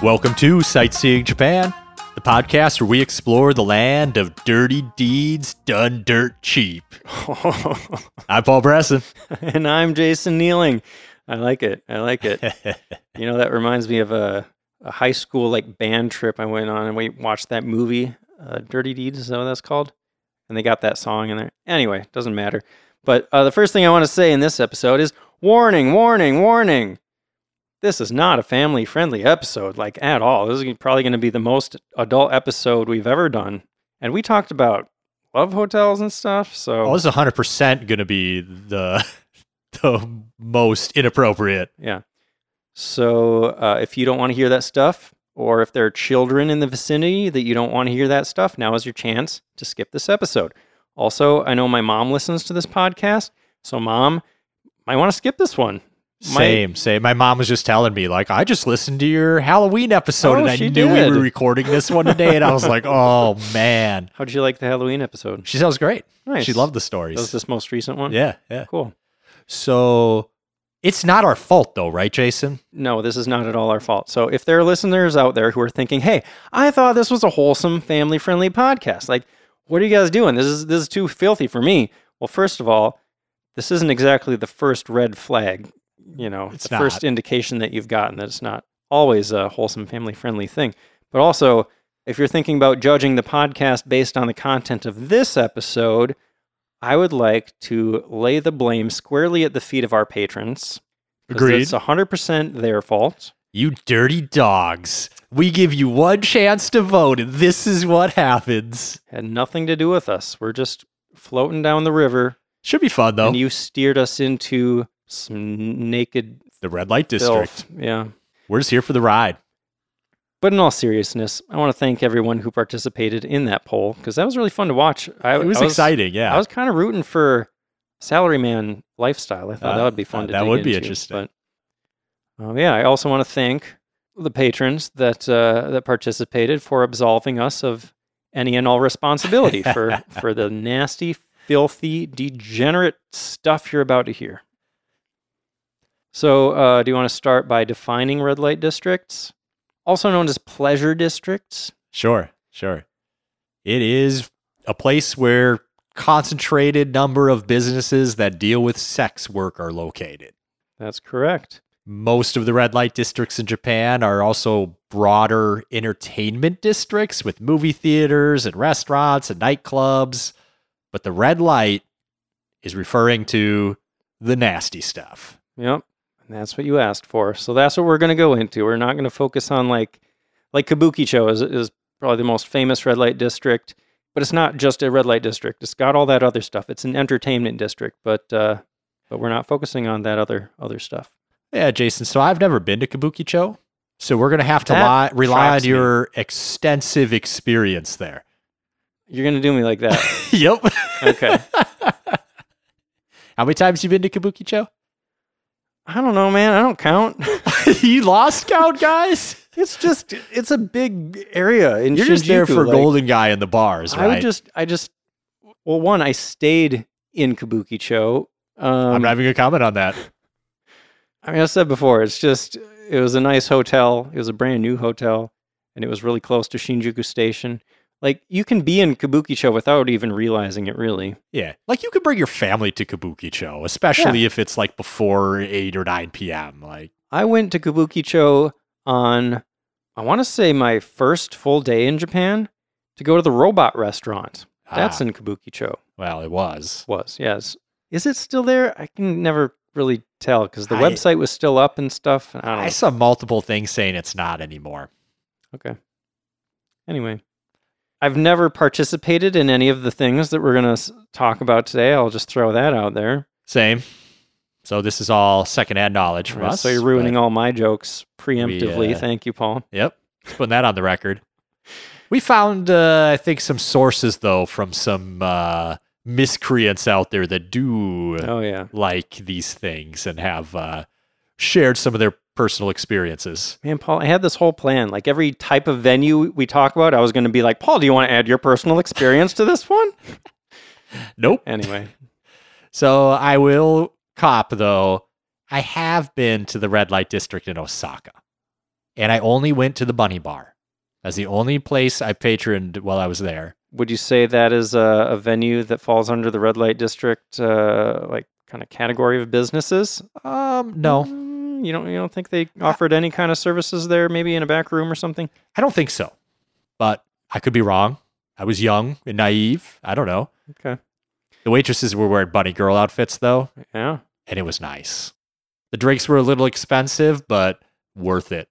Welcome to Sightseeing Japan, the podcast where we explore the land of dirty deeds done dirt cheap. I'm Paul Bresson. and I'm Jason Nealing. I like it. I like it. you know, that reminds me of a, a high school like band trip I went on and we watched that movie, uh, Dirty Deeds. Is that what that's called? And they got that song in there. Anyway, doesn't matter. But uh, the first thing I want to say in this episode is warning, warning, warning. This is not a family friendly episode, like at all. This is probably going to be the most adult episode we've ever done. And we talked about love hotels and stuff. So, Oh, this is 100% going to be the, the most inappropriate. Yeah. So uh, if you don't want to hear that stuff, or if there are children in the vicinity that you don't want to hear that stuff, now is your chance to skip this episode. Also, I know my mom listens to this podcast, so mom might want to skip this one. Same, same. My mom was just telling me, like, I just listened to your Halloween episode Oh, and I knew we were recording this one today. And I was like, oh, man. How did you like the Halloween episode? She sounds great. Nice. She loved the stories. That was this most recent one? Yeah, yeah. Cool. So it's not our fault, though, right, Jason? No, this is not at all our fault. So if there are listeners out there who are thinking, "Hey, I thought this was a wholesome, family-friendly podcast. Like, what are you guys doing? This is this is too filthy for me." Well, first of all, this isn't exactly the first red flag, you know, It's the first indication that you've gotten that it's not always a wholesome, family-friendly thing. But also, if you're thinking about judging the podcast based on the content of this episode, I would like to lay the blame squarely at the feet of our patrons. Agreed. It's 100% their fault. You dirty dogs. We give you one chance to vote, and this is what happens. Had nothing to do with us. We're just floating down the river, Should be fun, though. and you steered us into some naked the red light district. filth. Yeah. We're just here for the ride. But in all seriousness, I want to thank everyone who participated in that poll because that was really fun to watch. I, It was, I exciting, yeah. I was kind of rooting for salaryman lifestyle. I thought Uh, that would be fun uh, to that would be into, interesting. But um, yeah, I also want to thank the patrons that uh, that participated for absolving us of any and all responsibility for for the nasty, filthy, degenerate stuff you're about to hear. So, uh, do you want to start by defining red light districts, also known as pleasure districts? Sure, sure. It is a place where concentrated number of businesses that deal with sex work are located. That's correct. Most of the red light districts in Japan are also broader entertainment districts with movie theaters and restaurants and nightclubs. But the red light is referring to the nasty stuff. Yep. That's what you asked for. So that's what we're going to go into. We're not going to focus on like like Kabukicho is is probably the most famous red light district, but it's not just a red light district. It's got all that other stuff. It's an entertainment district, but uh but we're not focusing on that other other stuff. Yeah, Jason. So I've never been to Kabukicho. So we're going to have to li- rely on traps me. your extensive experience there. You're going to do me like that. yep. Okay. How many times you been to Kabukicho? I don't know, man. I don't count. you lost count, guys. It's just it's a big area in You're just there for like- Golden Gai in the bars, right? I would just I just well one I stayed in Kabukicho. Um, I'm not even gonna comment on that. I mean, I said before, it's just it was a nice hotel. It was a brand new hotel, and it was really close to Shinjuku Station. Like you can be in Kabukicho without even realizing it. Really, Yeah, like you could bring your family to Kabukicho, especially if it's like before eight or nine p.m. Like, I went to Kabukicho on I want to say my first full day in Japan to go to the robot restaurant. That's ah, in Kabukicho. well, it was. Was yes. Is it still there? I can never really tell because the I- website was still up and stuff. I don't. I saw multiple things saying it's not anymore. Okay. Anyway, I've never participated in any of the things that we're going to talk about today. I'll just throw that out there. Same. So this is all secondhand knowledge from Right, us. so you're ruining all my jokes preemptively. uh, Thank you, Paul. Yep. Just putting that on the record. We found, uh, I think, some sources though from some uh, miscreants out there that do Oh yeah, like these things and have uh, shared some of their personal experiences. man, Paul. I had this whole plan. Like every type of venue we talk about, I was going to be like, Paul, do you want to add your personal experience to this one? Nope. Anyway, So I will cop though. I have been to the red light district in Osaka. and I only went to the Bunny Bar. That's the only place I patroned while I was there. Would you say that is a, a venue that falls under the red light district, uh, like kind of category of businesses? Um, no, You don't. You don't think they offered any kind of services there? Maybe in a back room or something. I don't think so, but I could be wrong. I was young and naive. I don't know. Okay. The waitresses were wearing bunny girl outfits though, Yeah. and it was nice. The drinks were a little expensive, but worth it.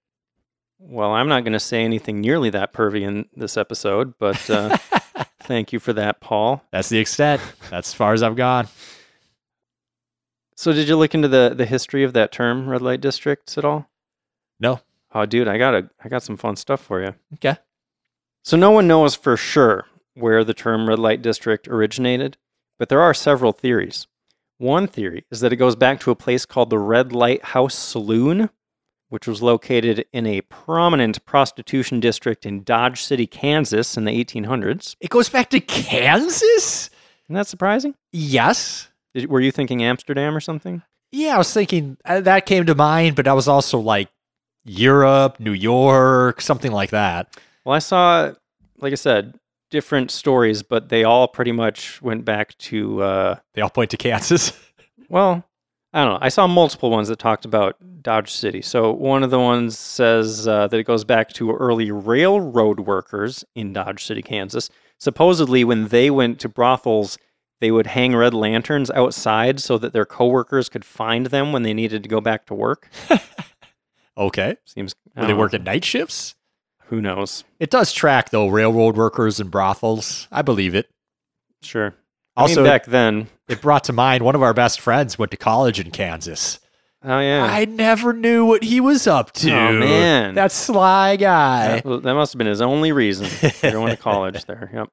Well, I'm not going to say anything nearly that pervy in this episode, but uh, thank you for that, Paul. That's the extent. That's as far as I've gone. So, did you look into the the history of that term, red light districts, at all? No. Oh, dude, I got a I got some fun stuff for you. Okay. So, no one knows for sure where the term red light district originated, but there are several theories. One theory is that it goes back to a place called the Red Light House Saloon, which was located in a prominent prostitution district in Dodge City, Kansas in the 1800s. It goes back to Kansas? Isn't that surprising? Yes. Did, were you thinking Amsterdam or something? Yeah, I was thinking uh, that came to mind, but I was also like Europe, New York, something like that. Well, I saw, like I said, different stories, but they all pretty much went back to, uh, They all point to Kansas. well, I don't know. I saw multiple ones that talked about Dodge City. So one of the ones says uh, that it goes back to early railroad workers in Dodge City, Kansas. Supposedly, when they went to brothels, they would hang red lanterns outside so that their coworkers could find them when they needed to go back to work. okay. Seems Were they know. working night shifts? Who knows? It does track though, railroad workers and brothels. I believe it. Sure. I Also, mean, back then. it brought to mind one of our best friends went to college in Kansas. Oh yeah. I never knew what he was up to. Oh, man. That sly guy. That, that must have been his only reason for going to college there. Yep.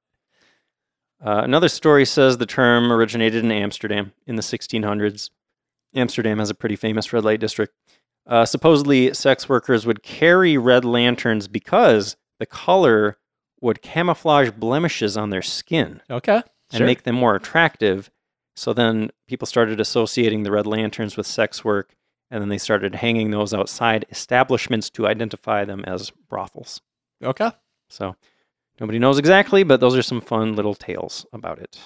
Uh, another story says the term originated in Amsterdam in the 1600s. Amsterdam has a pretty famous red light district. Uh, supposedly, sex workers would carry red lanterns because the color would camouflage blemishes on their skin Okay. and Sure. make them more attractive. So then people started associating the red lanterns with sex work, and then they started hanging those outside establishments to identify them as brothels. okay. So nobody knows exactly, but those are some fun little tales about it.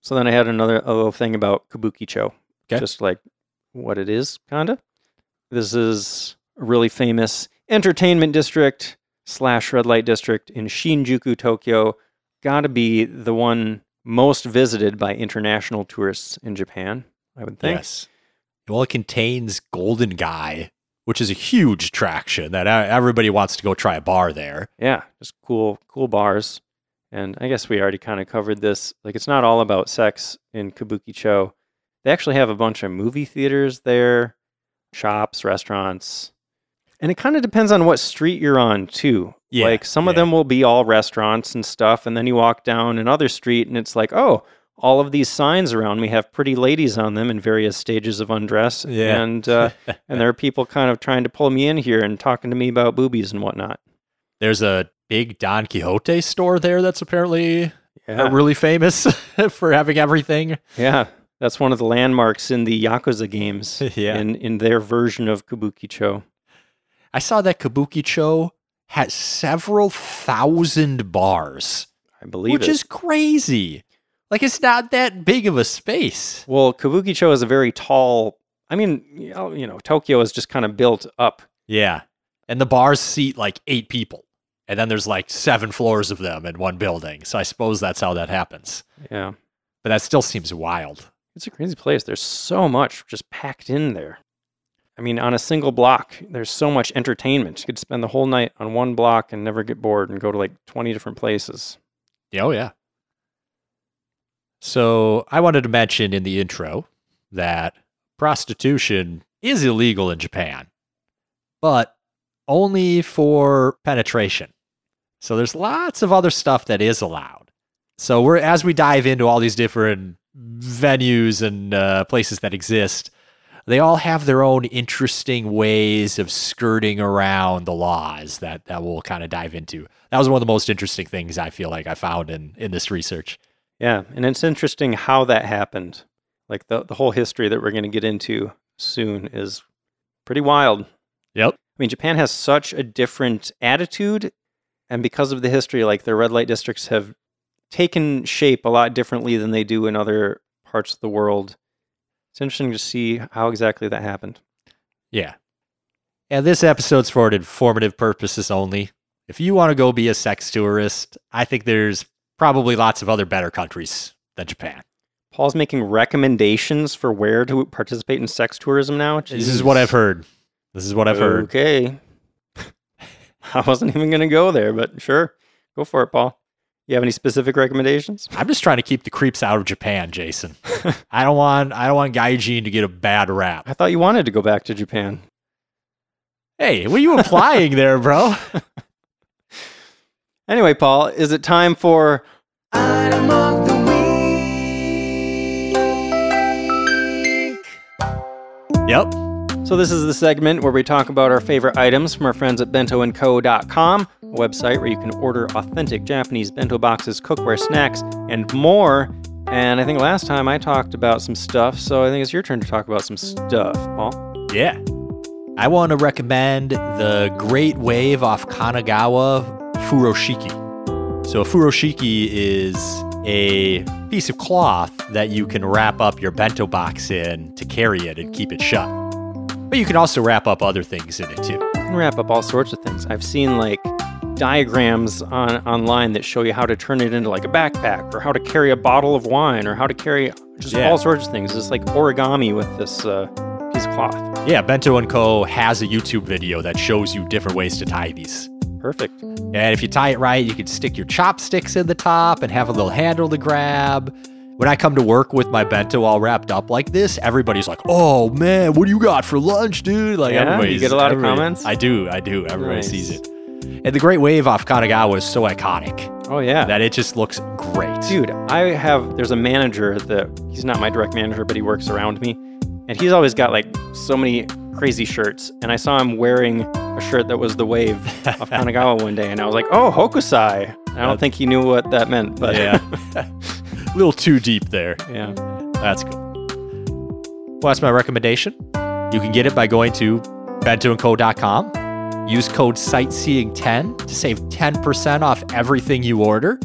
So then I had another little thing about Kabukicho, Okay. just like what it is, kinda. This is a really famous entertainment district slash red light district in Shinjuku, Tokyo. Got to be the one most visited by international tourists in Japan. I would think. Yes. Well, it contains Golden Gai, which is a huge attraction that everybody wants to go try a bar there. yeah, just cool, cool bars. And I guess we already kind of covered this. Like, it's not all about sex in Kabukicho. They actually have a bunch of movie theaters there, shops, restaurants. And it kind of depends on what street you're on, too. Yeah, like, some of them will be all restaurants and stuff. And then you walk down another street and it's like, oh, all of these signs around me have pretty ladies on them in various stages of undress. Yeah. And, uh, and there are people kind of trying to pull me in here and talking to me about boobies and whatnot. There's a big Don Quijote store there that's apparently Yeah. uh, really famous for having everything. Yeah, that's one of the landmarks in the Yakuza games. Yeah. in in their version of Kabukicho. I saw that Kabukicho has several thousand bars, I believe which it. is crazy. Like it's not that big of a space. well, Kabukicho is a very tall. I mean, you know, you know, Tokyo is just kind of built up. Yeah. And the bars seat like eight people. And then there's like seven floors of them in one building. So I suppose that's how that happens. Yeah, But that still seems wild. it's a crazy place. There's so much just packed in there. I mean, on a single block, there's so much entertainment. You could spend the whole night on one block and never get bored and go to like 20 different places. Oh, yeah. So I wanted to mention in the intro that prostitution is illegal in Japan, but only for penetration. So there's lots of other stuff that is allowed. So we're as we dive into all these different venues and uh, places that exist, they all have their own interesting ways of skirting around the laws that that we'll kind of dive into. That was one of the most interesting things I feel like I found in in this research. Yeah, and it's interesting how that happened. Like the the whole history that we're going to get into soon is pretty wild. Yep. I mean, Japan has such a different attitude. And because of the history, like the red light districts have taken shape a lot differently than they do in other parts of the world. It's interesting to see how exactly that happened. Yeah. And this episode's for informative purposes only. If you want to go be a sex tourist, I think there's probably lots of other better countries than Japan. Paul's making recommendations for where to participate in sex tourism now. This is what I've heard. This is what I've heard. Okay. I wasn't even going to go there, but sure. Go for it, Paul. You have any specific recommendations? I'm just trying to keep the creeps out of Japan, Jason. I don't want I don't want Gaijin to get a bad rap. I thought you wanted to go back to Japan. Hey, what are you implying there, bro? Anyway, Paul, is it time for Item of the week. Yep. So this is the segment where we talk about our favorite items from our friends at bentoandco.com, a website where you can order authentic Japanese bento boxes, cookware, snacks, and more. And I think last time I talked about some stuff, so I think it's your turn to talk about some stuff, Paul. Yeah. I want to recommend the Great Wave off Kanagawa Furoshiki. So, a furoshiki is a piece of cloth that you can wrap up your bento box in to carry it and keep it shut. But you can also wrap up other things in it too. You can wrap up all sorts of things. I've seen like diagrams on online that show you how to turn it into like a backpack or how to carry a bottle of wine or how to carry just Yeah. all sorts of things. It's like origami with this uh, piece of cloth. Yeah, Bento & Co. has a YouTube video that shows you different ways to tie these. Perfect. And if you tie it right, you can stick your chopsticks in the top and have a little handle to grab. When I come to work with my bento all wrapped up like this, everybody's like, "Oh man, what do you got for lunch, dude?" Like Yeah? You everybody's get a lot of comments? I do, I do. Everybody Nice. sees it. And the Great Wave off Kanagawa is so iconic Oh yeah. that it just looks great. Dude, I have there's a manager that he's not my direct manager, but he works around me. And he's always got like so many crazy shirts. And I saw him wearing a shirt that was the wave of Kanagawa one day, and I was like, oh, Hokusai. I don't think he knew what that meant, but yeah, a little too deep there. yeah. That's cool. Well, that's my recommendation. You can get it by going to bentoandco.com. Use code sightseeing10 to save 10% off everything you order.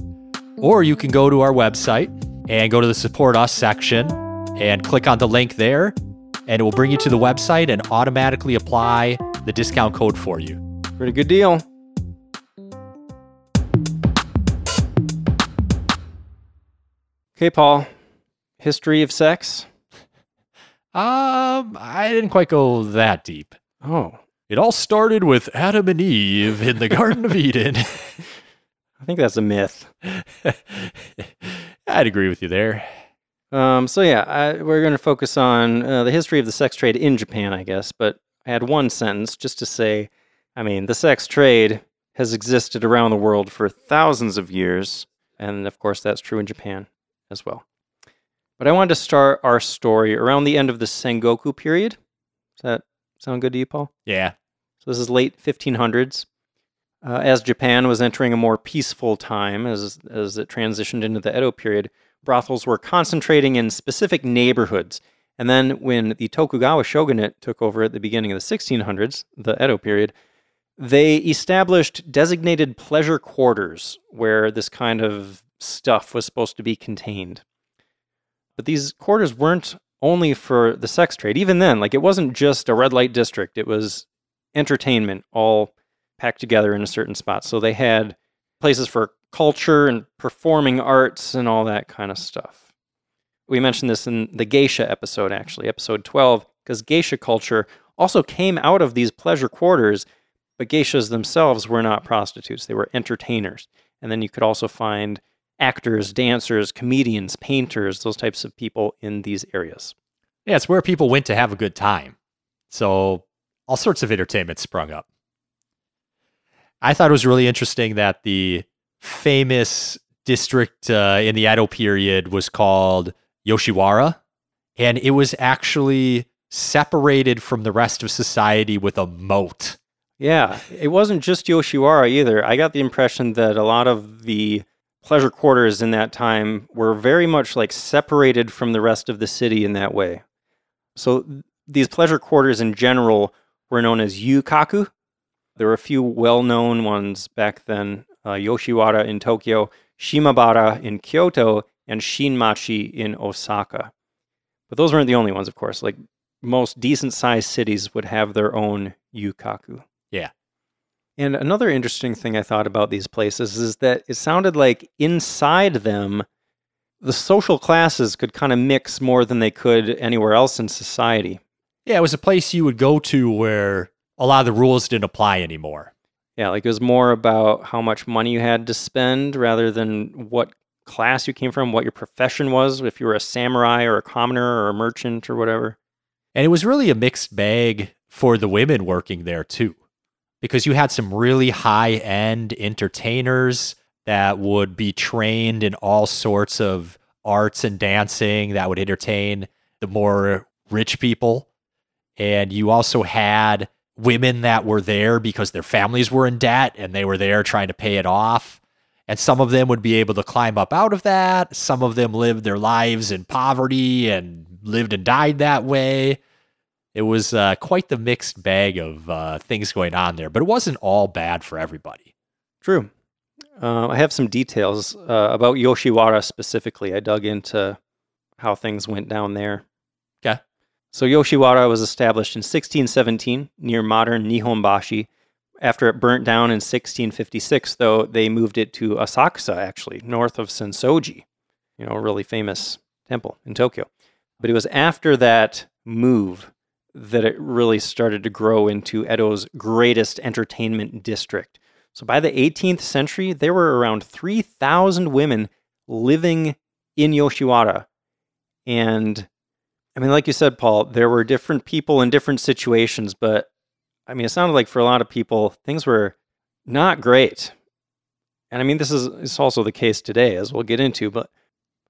Or you can go to our website and go to the support us section and click on the link there, and it will bring you to the website and automatically apply the discount code for you. Pretty good deal. Okay, Paul. History of sex? Um, I didn't quite go that deep. Oh, It all started with Adam and Eve in the Garden of Eden. I think that's a myth. I'd agree with you there. Um, so yeah, I, we're going to focus on uh, the history of the sex trade in Japan, I guess. But I had one sentence just to say, I mean, the sex trade has existed around the world for thousands of years, and of course, that's true in Japan as well. But I wanted to start our story around the end of the Sengoku period. Does that sound good to you, Paul? Yeah. So this is late 1500s. Uh, as Japan was entering a more peaceful time, as as it transitioned into the Edo period, brothels were concentrating in specific neighborhoods. And then when the Tokugawa shogunate took over at the beginning of the 1600s, the Edo period, they established designated pleasure quarters where this kind of stuff was supposed to be contained. But these quarters weren't only for the sex trade. Even then, like it wasn't just a red light district, it was entertainment all packed together in a certain spot. So they had places for culture and performing arts and all that kind of stuff. We mentioned this in the geisha episode, actually, episode 12, because geisha culture also came out of these pleasure quarters, but geishas themselves were not prostitutes, they were entertainers. And then you could also find actors, dancers, comedians, painters, those types of people in these areas. Yeah, it's where people went to have a good time. So all sorts of entertainment sprung up. I thought it was really interesting that the famous district uh, in the Edo period was called Yoshiwara, and it was actually separated from the rest of society with a moat. Yeah, it wasn't just Yoshiwara either. I got the impression that a lot of the pleasure quarters in that time were very much like separated from the rest of the city in that way. So th- these pleasure quarters in general were known as yukaku, There were a few well known ones back then uh, Yoshiwara in Tokyo, Shimabara in Kyoto, and Shinmachi in Osaka. But those weren't the only ones, of course. Like most decent sized cities would have their own yukaku. Yeah. And another interesting thing I thought about these places is that it sounded like inside them, the social classes could kind of mix more than they could anywhere else in society. Yeah, it was a place you would go to where a lot of the rules didn't apply anymore. Yeah, like it was more about how much money you had to spend rather than what class you came from, what your profession was, if you were a samurai or a commoner or a merchant or whatever. And it was really a mixed bag for the women working there too, because you had some really high end entertainers that would be trained in all sorts of arts and dancing that would entertain the more rich people. And you also had women that were there because their families were in debt and they were there trying to pay it off. And some of them would be able to climb up out of that. Some of them lived their lives in poverty and lived and died that way. It was uh, quite the mixed bag of uh, things going on there, but it wasn't all bad for everybody. True. Uh, I have some details uh, about Yoshiwara specifically. I dug into how things went down there. Okay. So Yoshiwara was established in 1617 near modern Nihonbashi. After it burnt down in 1656, though, they moved it to Asakusa, actually, north of Sensoji, you know, a really famous temple in Tokyo. But it was after that move that it really started to grow into Edo's greatest entertainment district. So by the 18th century, there were around 3,000 women living in Yoshiwara. And I mean, like you said, Paul, there were different people in different situations, but I mean, it sounded like for a lot of people, things were not great. And I mean, this is it's also the case today, as we'll get into, but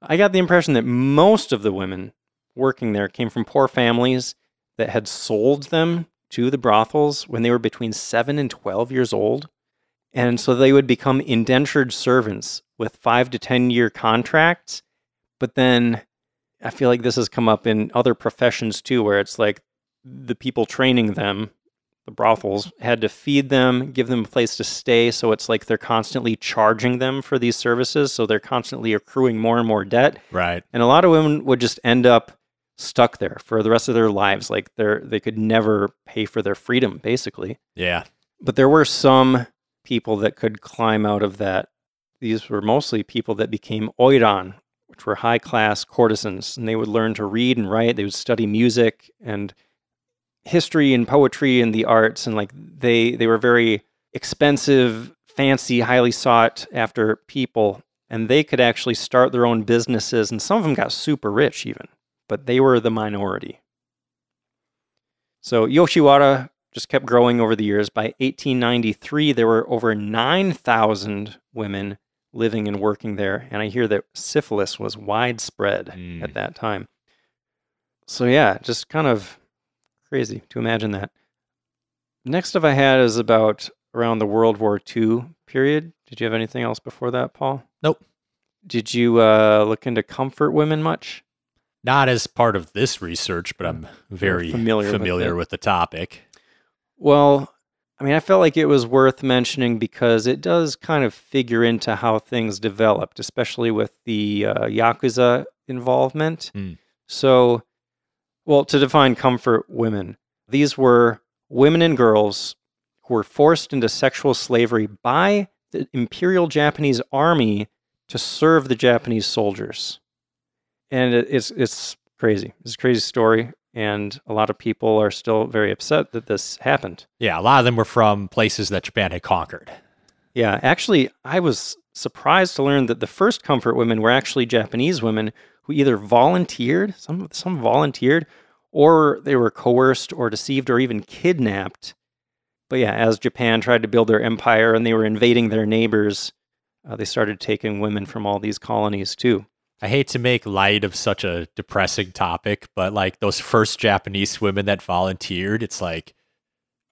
I got the impression that most of the women working there came from poor families that had sold them to the brothels when they were between 7 and 12 years old. And so they would become indentured servants with 5 to 10 year contracts. But then I feel like this has come up in other professions too, where it's like the people training them, the brothels, had to feed them, give them a place to stay. So it's like they're constantly charging them for these services. So they're constantly accruing more and more debt. Right. And a lot of women would just end up stuck there for the rest of their lives. Like they're they could never pay for their freedom, basically. Yeah. But there were some people that could climb out of that. These were mostly people that became oiran, which were high class courtesans, and they would learn to read and write. They would study music and history and poetry and the arts, and like they they were very expensive, fancy, highly sought after people, and they could actually start their own businesses, and some of them got super rich even, but they were the minority. So Yoshiwara just kept growing over the years. By 1893, there were over 9,000 women living and working there. And I hear that syphilis was widespread Mm. at that time. So, yeah, just kind of crazy to imagine that. Next stuff I had is about around the World War II period. Did you have anything else before that, Paul? Nope. Did you uh, look into comfort women much? Not as part of this research, but I'm very familiar familiar, with with, the topic. Well, I mean, I felt like it was worth mentioning because it does kind of figure into how things developed, especially with the uh, Yakuza involvement. Mm. So, well, to define comfort women, these were women and girls who were forced into sexual slavery by the Imperial Japanese Army to serve the Japanese soldiers. And it's, it's crazy. It's a crazy story. And a lot of people are still very upset that this happened. Yeah, a lot of them were from places that Japan had conquered. Yeah, actually, I was surprised to learn that the first comfort women were actually Japanese women either volunteered, some some volunteered, or they were coerced or deceived or even kidnapped. But yeah, as Japan tried to build their empire and they were invading their neighbors, uh, they started taking women from all these colonies too. I hate to make light of such a depressing topic, but like those first Japanese women that volunteered, it's like,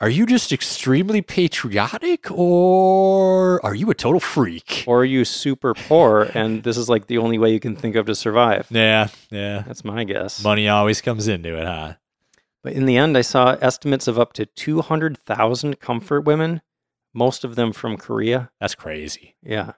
are you just extremely patriotic or are you a total freak? Or are you super poor and this is like the only way you can think of to survive? Yeah, yeah. That's my guess. Money always comes into it, huh? But in the end, I saw estimates of up to 200,000 comfort women most of them from Korea. That's crazy. Yeah.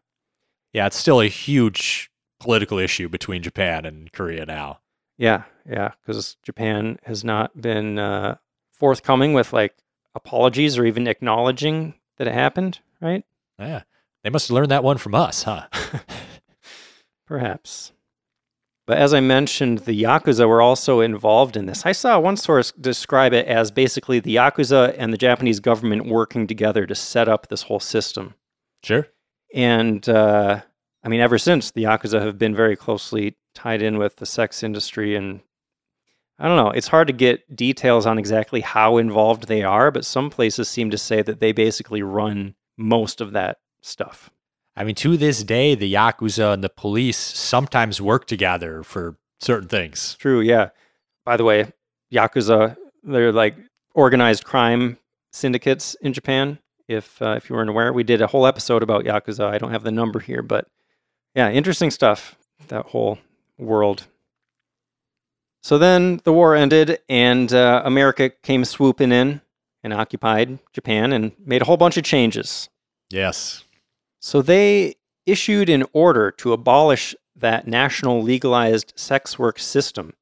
Yeah, it's still a huge political issue between Japan and Korea now. Yeah. Yeah. Because Japan has not been uh, forthcoming with like apologies or even acknowledging that it happened, right? Yeah. They must have learned that one from us, huh? Perhaps. But as I mentioned, the Yakuza were also involved in this. I saw one source describe it as basically the Yakuza and the Japanese government working together to set up this whole system. sure. And uh, I mean, ever since, the Yakuza have been very closely tied in with the sex industry. And I don't know, it's hard to get details on exactly how involved they are, but some places seem to say that they basically run most of that stuff. I mean, to this day, the Yakuza and the police sometimes work together for certain things. True, yeah. By the way, Yakuza, they're like organized crime syndicates in Japan. If uh, if you weren't aware, we did a whole episode about Yakuza. I don't have the number here, but yeah, interesting stuff. That whole world. So then the war ended, and uh, America came swooping in and occupied Japan and made a whole bunch of changes. Yes. So they issued an order to abolish that national legalized sex work system,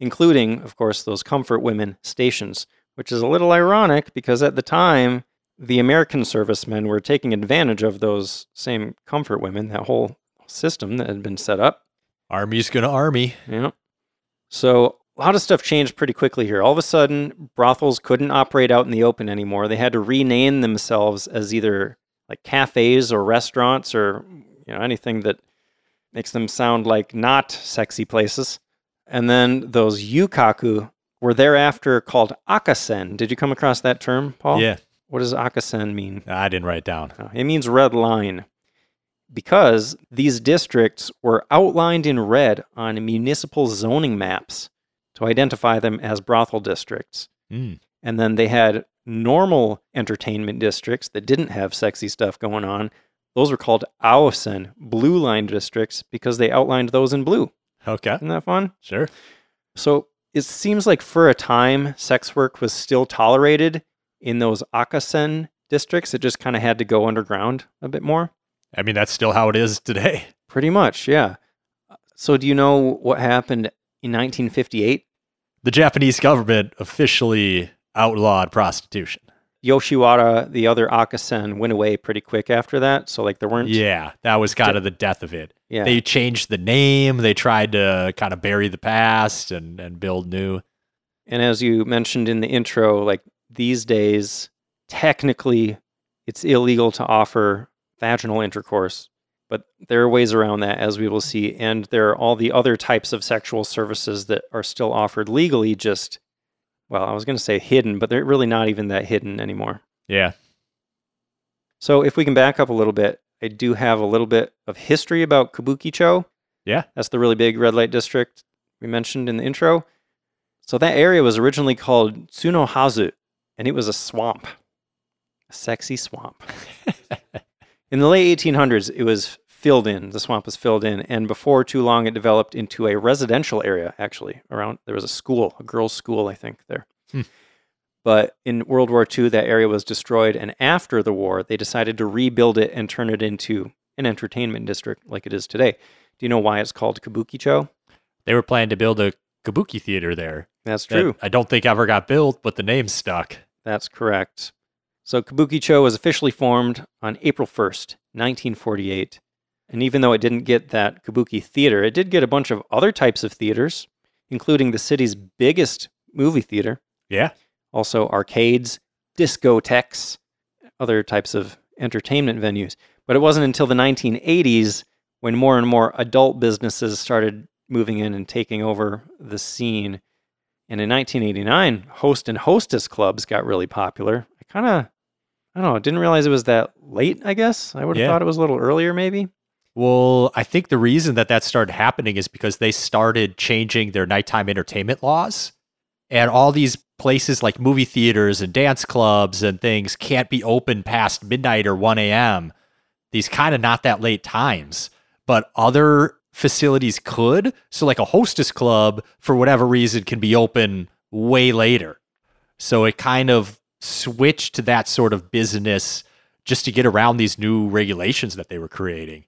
including, of course, those comfort women stations, which is a little ironic because at the time, the American servicemen were taking advantage of those same comfort women, that whole system that had been set up. Army's gonna army. Yeah. So a lot of stuff changed pretty quickly here. All of a sudden, brothels couldn't operate out in the open anymore. They had to rename themselves as either like cafes or restaurants or you know anything that makes them sound like not sexy places. And then those yukaku were thereafter called akasen. Did you come across that term, Paul? Yeah. What does akasen mean? I didn't write it down. Uh, It means red line because these districts were outlined in red on municipal zoning maps to identify them as brothel districts. Mm. And then they had normal entertainment districts that didn't have sexy stuff going on. Those were called Aosen, blue line districts, because they outlined those in blue. Okay. Isn't that fun? Sure. So it seems like for a time, sex work was still tolerated in those Akasen districts. It just kind of had to go underground a bit more. I mean, that's still how it is today. Pretty much, yeah. So, do you know what happened in 1958? The Japanese government officially outlawed prostitution. Yoshiwara, the other Akasen, went away pretty quick after that. So, like, there weren't. Yeah, that was kind of the death of it. Yeah. They changed the name. They tried to kind of bury the past and, and build new. And as you mentioned in the intro, like these days, technically, it's illegal to offer vaginal intercourse, but there are ways around that, as we will see. And there are all the other types of sexual services that are still offered legally, just, well, I was going to say hidden, but they're really not even that hidden anymore. Yeah. So if we can back up a little bit, I do have a little bit of history about Kabukicho. Yeah. That's the really big red light district we mentioned in the intro. So that area was originally called Tsunohazu, and it was a swamp, a sexy swamp. in the late 1800s, it was filled in. The swamp was filled in, and before too long, it developed into a residential area. Actually, around there was a school, a girls' school, I think there. Hmm. But in World War II, that area was destroyed, and after the war, they decided to rebuild it and turn it into an entertainment district like it is today. Do you know why it's called Kabukicho? They were planning to build a kabuki theater there. That's that true. I don't think ever got built, but the name stuck. That's correct. So Kabukicho was officially formed on April 1st, 1948. And even though it didn't get that Kabuki theater, it did get a bunch of other types of theaters, including the city's biggest movie theater, Yeah. also arcades, discotheques, other types of entertainment venues. But it wasn't until the 1980s when more and more adult businesses started moving in and taking over the scene. And in 1989, host and hostess clubs got really popular. I kind of, I don't know, didn't realize it was that late, I guess. I would have Yeah. thought it was a little earlier, maybe. Well, I think the reason that that started happening is because they started changing their nighttime entertainment laws. And all these places like movie theaters and dance clubs and things can't be open past midnight or 1 a.m. These kind of not that late times. But other facilities could. So, like a hostess club, for whatever reason, can be open way later. So it kind of switched to that sort of business just to get around these new regulations that they were creating.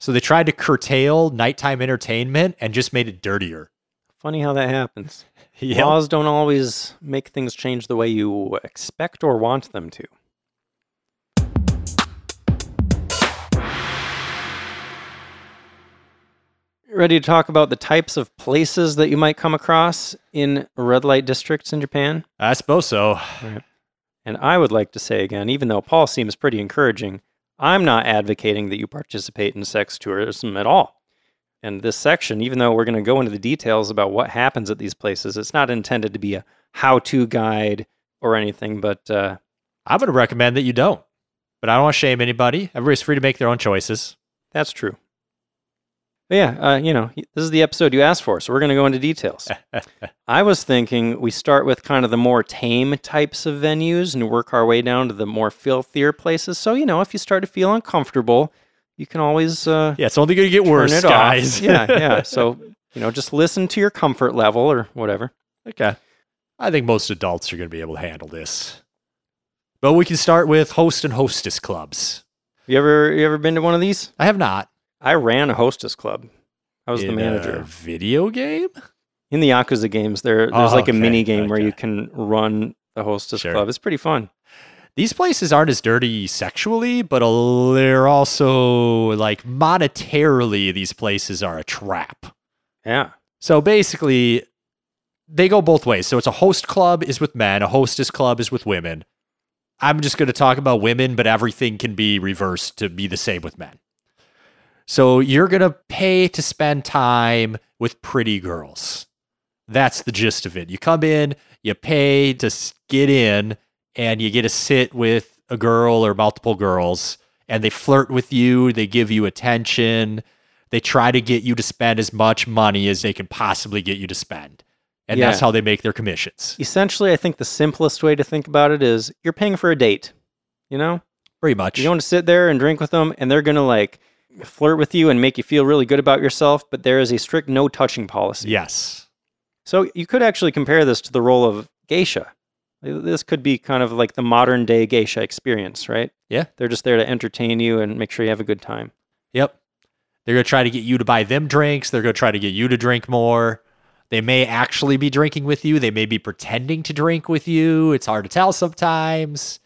So they tried to curtail nighttime entertainment and just made it dirtier. Funny how that happens. Yep. Laws don't always make things change the way you expect or want them to. Ready to talk about the types of places that you might come across in red light districts in Japan? I suppose so. And I would like to say again, even though Paul seems pretty encouraging, I'm not advocating that you participate in sex tourism at all. And this section, even though we're going to go into the details about what happens at these places, it's not intended to be a how to guide or anything, but uh, I would recommend that you don't. But I don't want to shame anybody. Everybody's free to make their own choices. that's true. But yeah, uh, you know, this is the episode you asked for, so we're going to go into details. I was thinking we start with kind of the more tame types of venues and work our way down to the more filthier places. So, you know, if you start to feel uncomfortable, you can always uh, yeah, it's only going to get worse, guys. yeah, yeah. So, you know, just listen to your comfort level or whatever. okay. I think most adults are going to be able to handle this. But we can start with host and hostess clubs. You ever you ever been to one of these? I have not. I ran a hostess club. I was the In a manager. video game? In the Yakuza games, there there's Oh, like a okay, mini game where you can run the hostess Sure. club. It's pretty fun. These places aren't as dirty sexually, but a- they're also like monetarily, these places are a trap. Yeah. So basically, they go both ways. So it's a host club is with men, a hostess club is with women. I'm just going to talk about women, but everything can be reversed to be the same with men. So you're going to pay to spend time with pretty girls. That's the gist of it. You come in, you pay to get in, and you get to sit with a girl or multiple girls, and they flirt with you, they give you attention, they try to get you to spend as much money as they can possibly get you to spend. And that's how they make their commissions. Essentially, I think the simplest way to think about it is you're paying for a date. You know, Pretty much. you're going to sit there and drink with them, and they're going to like flirt with you and make you feel really good about yourself. But there is a strict no touching policy. yes. So you could actually compare this to the role of geisha. This could be kind of like the modern day geisha experience, right? Yeah. They're just there to entertain you and make sure you have a good time. Yep. They're going to try to get you to buy them drinks. They're going to try to get you to drink more. They may actually be drinking with you. They may be pretending to drink with you. It's hard to tell sometimes.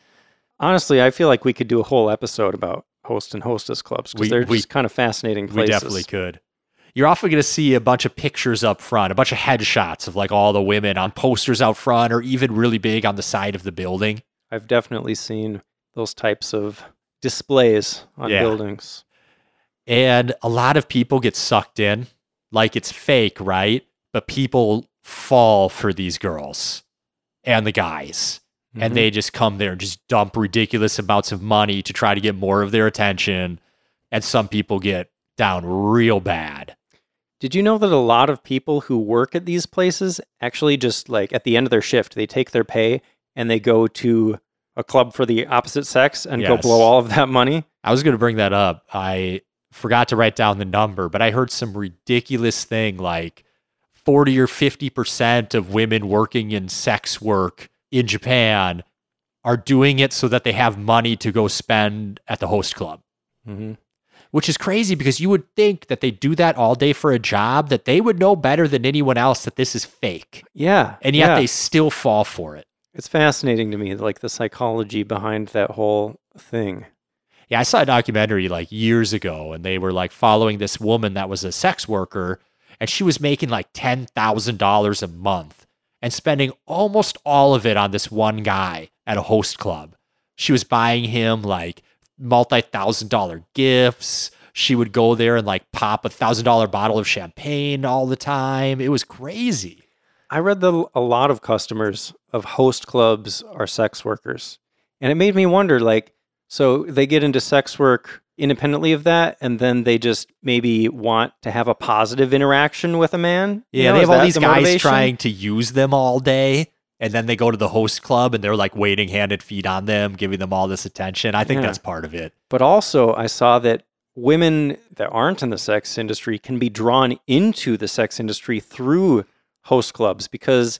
Honestly, I feel like we could do a whole episode about host and hostess clubs because they're we- just kind of fascinating We places. definitely could. You're often going to see a bunch of pictures up front, a bunch of headshots of like all the women on posters out front or even really big on the side of the building. I've definitely seen those types of displays on Yeah. buildings. And a lot of people get sucked in like it's fake, right? But people fall for these girls and the guys. And Mhm. they just come there and just dump ridiculous amounts of money to try to get more of their attention. And some people get down real bad. Did you know that a lot of people who work at these places actually just like at the end of their shift, they take their pay and they go to a club for the opposite sex and go blow all of that money? I was going to bring that up. I forgot to write down the number, but I heard some ridiculous thing like 40 or 50% of women working in sex work in Japan are doing it so that they have money to go spend at the host club. Mm-hmm. which is crazy because you would think that they do that all day for a job, that they would know better than anyone else that this is fake. Yeah. And yet yeah. they still fall for it. It's fascinating to me, like the psychology behind that whole thing. Yeah, I saw a documentary like years ago and they were like following this woman that was a sex worker and she was making like $10,000 a month and spending almost all of it on this one guy at a host club. She was buying him like multi thousand dollar gifts. She would go there and like pop a thousand dollar bottle of champagne all the time. It was crazy. I read that a lot of customers of host clubs are sex workers. And it made me wonder like, so they get into sex work independently of that, and then they just maybe want to have a positive interaction with a man? You Yeah, know, they have all these the guys motivation? trying to use them all day. And then they go to the host club and they're like waiting hand and feet on them, giving them all this attention. I think Yeah. that's part of it. But also, I saw that women that aren't in the sex industry can be drawn into the sex industry through host clubs because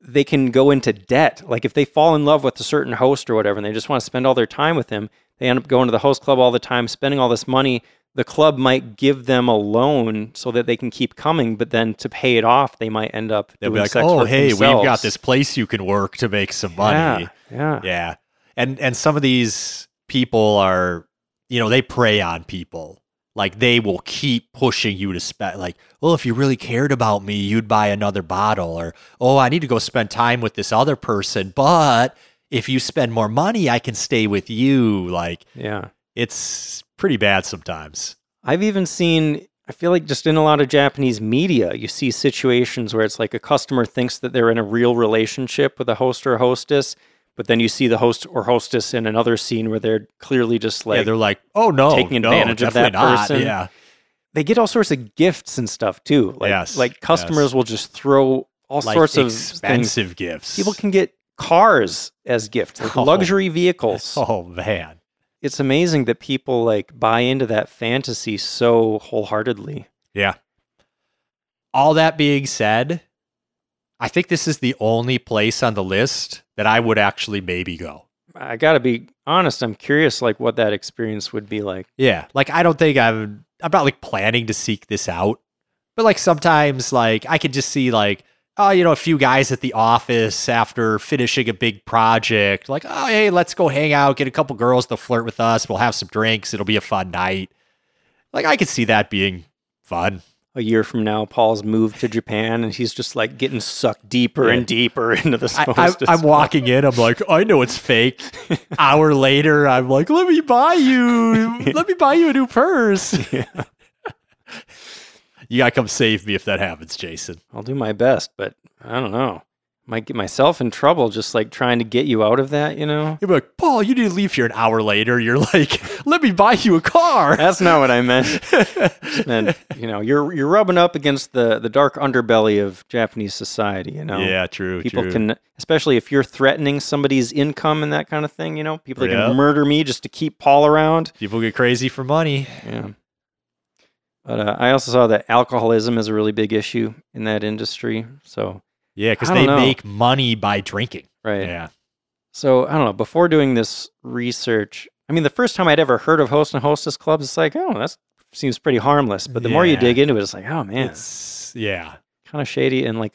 they can go into debt. Like if they fall in love with a certain host or whatever and they just want to spend all their time with him, they end up going to the host club all the time, spending all this money. The club might give them a loan so that they can keep coming, but then to pay it off, they might end up They'll doing be like, sex "Oh, work hey, we've got this place you can work to make some money." Yeah, yeah. Yeah. And and some of these people are, you know, they prey on people. Like they will keep pushing you to spend like, well, if you really cared about me, you'd buy another bottle or oh, I need to go spend time with this other person, but if you spend more money, I can stay with you. Like Yeah. it's pretty bad sometimes. I've even seen, I feel like just in a lot of Japanese media, you see situations where it's like a customer thinks that they're in a real relationship with a host or a hostess, but then you see the host or hostess in another scene where they're clearly just like, yeah, they're like, "Oh no, taking no, advantage of that not." person. Yeah. they get all sorts of gifts and stuff too. Like, Yes, like customers yes. will just throw all Like sorts of things. expensive gifts. People can get cars as gifts, like Oh. luxury vehicles. Oh man. It's amazing that people like buy into that fantasy so wholeheartedly. Yeah. All that being said, I think this is the only place on the list that I would actually maybe go. I got to be honest. I'm curious, like what that experience would be like. Yeah. Like I don't think I'm I'm not like planning to seek this out. But like sometimes like I could just see like oh, you know, a few guys at the office after finishing a big project, like, oh, hey, let's go hang out, get a couple girls to flirt with us. We'll have some drinks. It'll be a fun night. Like, I could see that being fun. A year from now, Paul's moved to Japan, and he's just like getting sucked deeper Yeah. and deeper into the I, club. walking in. I'm like, I know it's fake. Hour later, I'm like, let me buy you. Let me buy you a new purse. You gotta come save me if that happens, Jason. I'll do my best, but I don't know. Might get myself in trouble just like trying to get you out of that, you know? You're like, Paul, you need to leave here an hour later. You're like, let me buy you a car. That's not what I meant. and you know, you're you're rubbing up against the the dark underbelly of Japanese society, you know. Yeah, true. People true. can especially if you're threatening somebody's income and that kind of thing, you know, people are Yeah. gonna murder me just to keep Paul around. People get crazy for money. Yeah. But uh, I also saw that alcoholism is a really big issue in that industry. So Yeah, because they know. make money by drinking. right. Yeah. So I don't know. Before doing this research, I mean, the first time I'd ever heard of host and hostess clubs, it's like, oh, that seems pretty harmless. But the more you dig into it, it's like, oh man, It's yeah. kind of shady and like,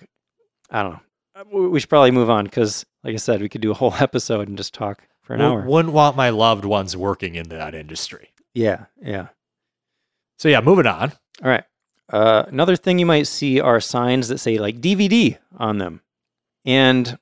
I don't know. Uh, we- should probably move on because, like I said, we could do a whole episode and just talk for an Wou- hour. Wouldn't want my loved ones working in that industry. Yeah, yeah. So yeah, moving on. All right. Uh, another thing you might see are signs that say like DVD on them. And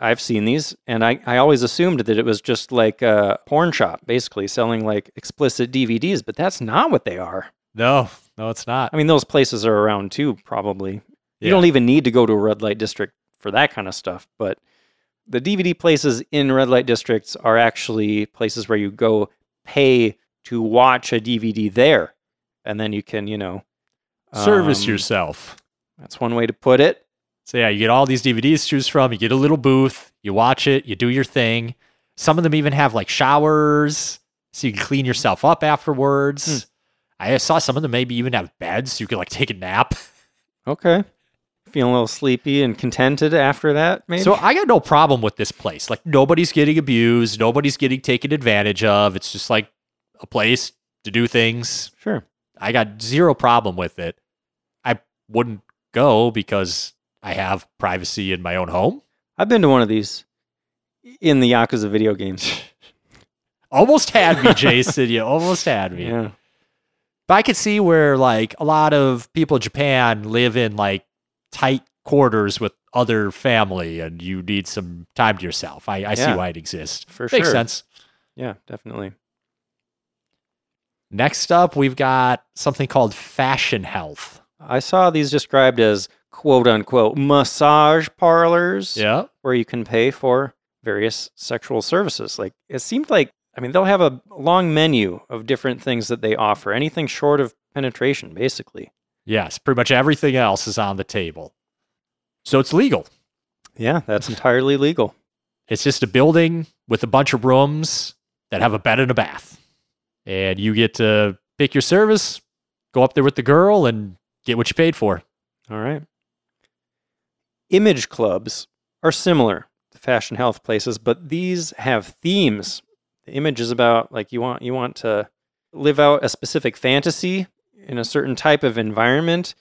I've seen these, and I, I always assumed that it was just like a porn shop, basically selling like explicit DVDs, but that's not what they are. No, no, it's not. I mean, those places are around too, probably. Yeah. You don't even need to go to a red light district for that kind of stuff, but the DVD places in red light districts are actually places where you go pay to watch a DVD there. And then you can, you know, Service um, yourself. That's one way to put it. So yeah, you get all these DVDs to choose from. You get a little booth. You watch it. You do your thing. Some of them even have like showers, so you can clean yourself up afterwards. Hmm. I saw some of them maybe even have beds, so you can like take a nap. Okay. Feeling a little sleepy and contented after that, maybe? So I got no problem with this place. Like nobody's getting abused. Nobody's getting taken advantage of. It's just like a place to do things. sure. I got zero problem with it. I wouldn't go because I have privacy in my own home. I've been to one of these in the Yakuza video games. Almost had me, Jason. You almost had me. Yeah. But I could see where like a lot of people in Japan live in like tight quarters with other family and you need some time to yourself. I, I see why it exists. For Makes sure. sense. Yeah, definitely. Next up, we've got something called fashion health. I saw these described as quote unquote massage parlors Yeah. where you can pay for various sexual services. Like it seemed like I mean they'll have a long menu of different things that they offer. Anything short of penetration, basically. Yes. Pretty much everything else is on the table. So it's legal. Yeah, that's entirely legal. It's just a building with a bunch of rooms that have a bed and a bath. And you get to pick your service, go up there with the girl, and get what you paid for. All right. Image clubs are similar to fashion health places, but these have themes. The image is about like you want you want to live out a specific fantasy in a certain type of environment.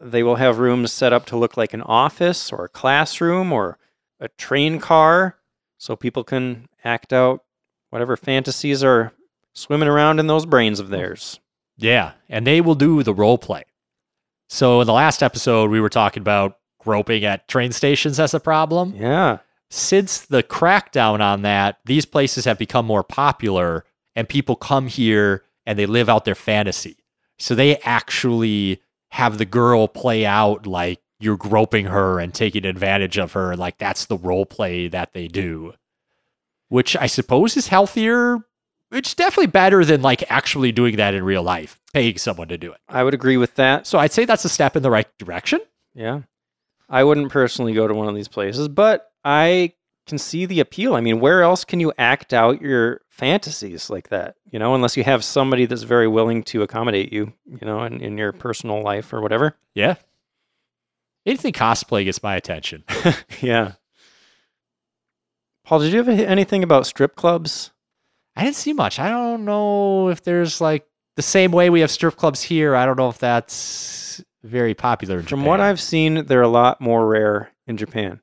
They will have rooms set up to look like an office or a classroom or a train car so people can act out whatever fantasies are swimming around in those brains of mm. theirs. Yeah, and they will do the role play. So in the last episode, we were talking about groping at train stations as a problem. Yeah. Since the crackdown on that, these places have become more popular and people come here and they live out their fantasy. So they actually have the girl play out like you're groping her and taking advantage of her. Like that's the role play that they do, which I suppose is healthier. It's definitely better than like actually doing that in real life, paying someone to do it. I would agree with that. So I'd say that's a step in the right direction. Yeah. I wouldn't personally go to one of these places, but I can see the appeal. I mean, where else can you act out your fantasies like that? You know, unless you have somebody that's very willing to accommodate you, you know, in, in your personal life or whatever. Yeah. Anything cosplay gets my attention. yeah. Paul, did you have anything about strip clubs? I didn't see much. I don't know if there's like the same way we have strip clubs here. I don't know if that's very popular in From what I've seen, they're a lot more rare in Japan.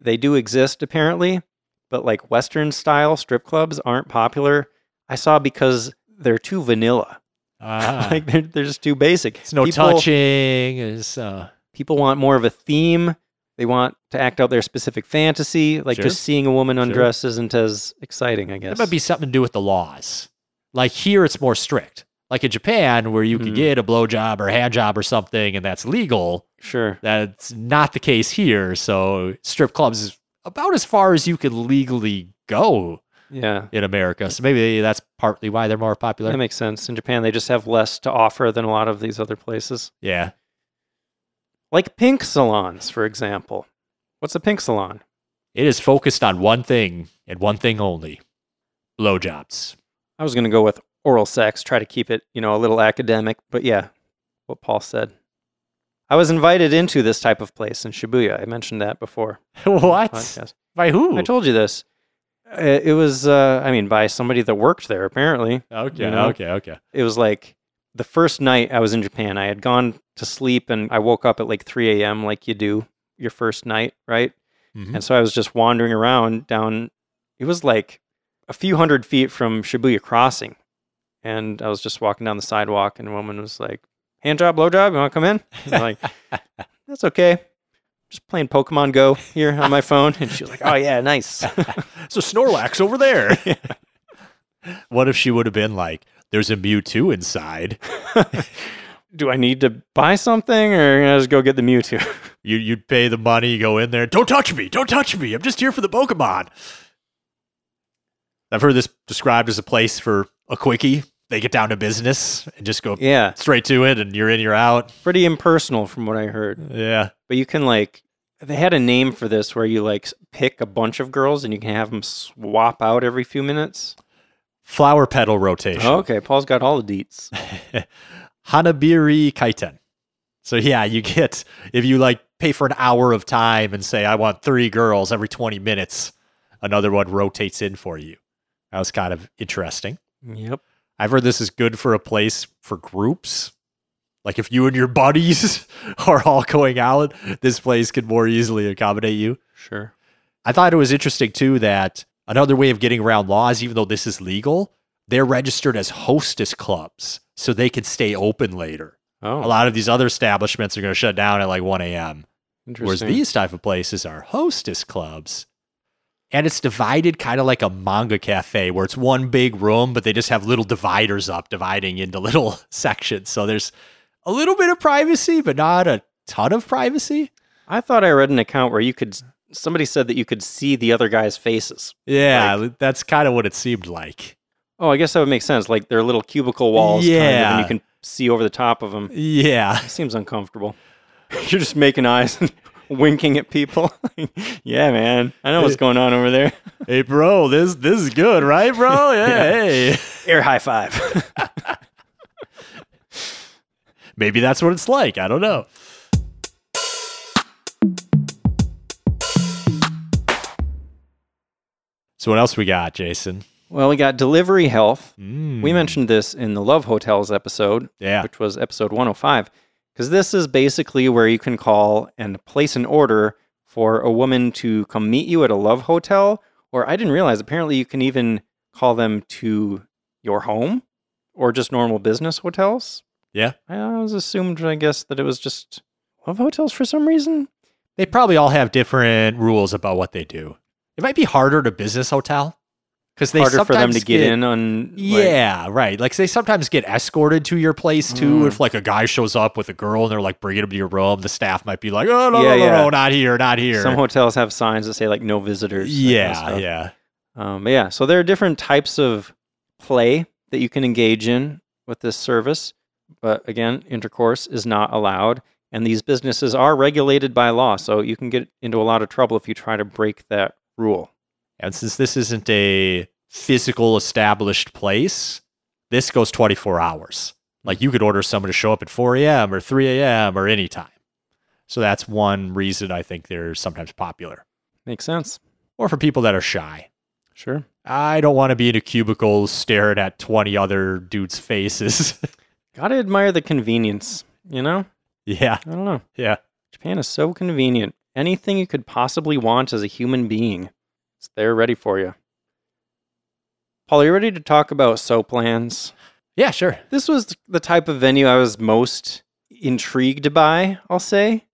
They do exist apparently, but like Western style strip clubs aren't popular. I saw because they're too vanilla. Ah. like they're, they're just too basic. it's no People- touching. Is uh, People want more of a theme. They want to act out their specific fantasy. Like Sure. just seeing a woman Sure. undress isn't as exciting, I guess. it might be something to do with the laws. Like here, it's more strict. Like in Japan, where you Hmm. could get a blowjob or a hand job or something, and that's legal. sure. That's not the case here. So strip clubs is about as far as you could legally go Yeah. in America. So maybe that's partly why they're more popular. That makes sense. In Japan, they just have less to offer than a lot of these other places. yeah. Like pink salons, for example. What's a pink salon? It is focused on one thing and one thing only blowjobs. I was going to go with oral sex, try to keep it, you know, a little academic, but yeah, what Paul said. I was invited into this type of place in Shibuya. I mentioned that before. what? By who? I told you this. It was, uh, I mean, by somebody that worked there, apparently. okay, you know? okay, okay. It was like the first night I was in Japan. I had gone to sleep and I woke up at like 3 a.m., like you do your first night, right? Mhm. And so I was just wandering around down, it was like a few hundred feet from Shibuya Crossing. And I was just walking down the sidewalk, and a woman was like, Hand job, blow job, you want to come in? And I'm like, That's okay. Just playing Pokemon Go here on my phone. And she was like, Oh, yeah, nice. So Snorlax over there. what if she would have been like, there's a Mewtwo inside? Do I need to buy something or can I just go get the Mewtwo? You, you'd pay the money, you go in there, don't touch me, don't touch me. I'm just here for the Pokemon. I've heard this described as a place for a quickie. They get down to business and just go yeah, straight to it, and you're in, you're out. pretty impersonal from what I heard. Yeah. But you can like, they had a name for this where you like pick a bunch of girls and you can have them swap out every few minutes. Flower petal rotation. Oh, okay, Paul's got all the deets. Hanabira Kaiten. So yeah, you get if you like pay for an hour of time and say I want three girls every 20 minutes, another one rotates in for you. That was kind of interesting. Yep. I've heard this is good for a place for groups. Like if you and your buddies are all going out, this place could more easily accommodate you. Sure. I thought it was interesting too that another way of getting around laws, even though this is legal, they're registered as hostess clubs so they can stay open later. Oh, A lot of these other establishments are going to shut down at like 1 a.m. Whereas these type of places are hostess clubs. And it's divided kind of like a manga cafe where it's one big room, but they just have little dividers up dividing into little sections. So there's a little bit of privacy, but not a ton of privacy. I thought I read an account where you could. Somebody said that you could see the other guy's faces. Yeah, that's kind of what it seemed like. Oh, I guess that would make sense. Like they're little cubicle walls, kind of, Yeah. and you can see over the top of them. Yeah. It seems uncomfortable. You're just making eyes and winking at people. yeah, man. I know what's going on over there. Hey, bro, this this is good, right, bro? Yeah. Yeah. Hey. Air high five. Maybe that's what it's like. I don't know. So what else we got, Jason? Well, we got delivery health. Mm, We mentioned this in the Love Hotels episode, yeah. which was episode 105, because this is basically where you can call and place an order for a woman to come meet you at a love hotel. Or I didn't realize, apparently, you can even call them to your home or just normal business hotels. Yeah. I was assumed, I guess, that it was just love hotels for some reason. They probably all have different rules about what they do. It might be harder to business hotel because they Harder for them to sometimes get, in on. like- Yeah, right. Like they sometimes get escorted to your place too. Mm. If like a guy shows up with a girl and they're like bringing him to your room, the staff might be like, "Oh no, Yeah, no, no, yeah. no, not here, not here." Some hotels have signs that say like no visitors. yeah, yeah. Um, but yeah, so there are different types of play that you can engage in with this service. But again, intercourse is not allowed. And these businesses are regulated by law. So you can get into a lot of trouble if you try to break that rule. And since this isn't a physical established place, this goes 24 hours. Like you could order someone to show up at 4 a.m. or 3 a.m. or anytime. So that's one reason I think they're sometimes popular. Makes sense. Or for people that are shy. Sure. I don't want to be in a cubicle staring at 20 other dudes' faces. Gotta admire the convenience, you know? yeah, I don't know. yeah. Japan is so convenient. Anything you could possibly want as a human being, it's there ready for you. Paul, are you ready to talk about soap lands? Yeah, sure. This was the type of venue I was most intrigued by, I'll say.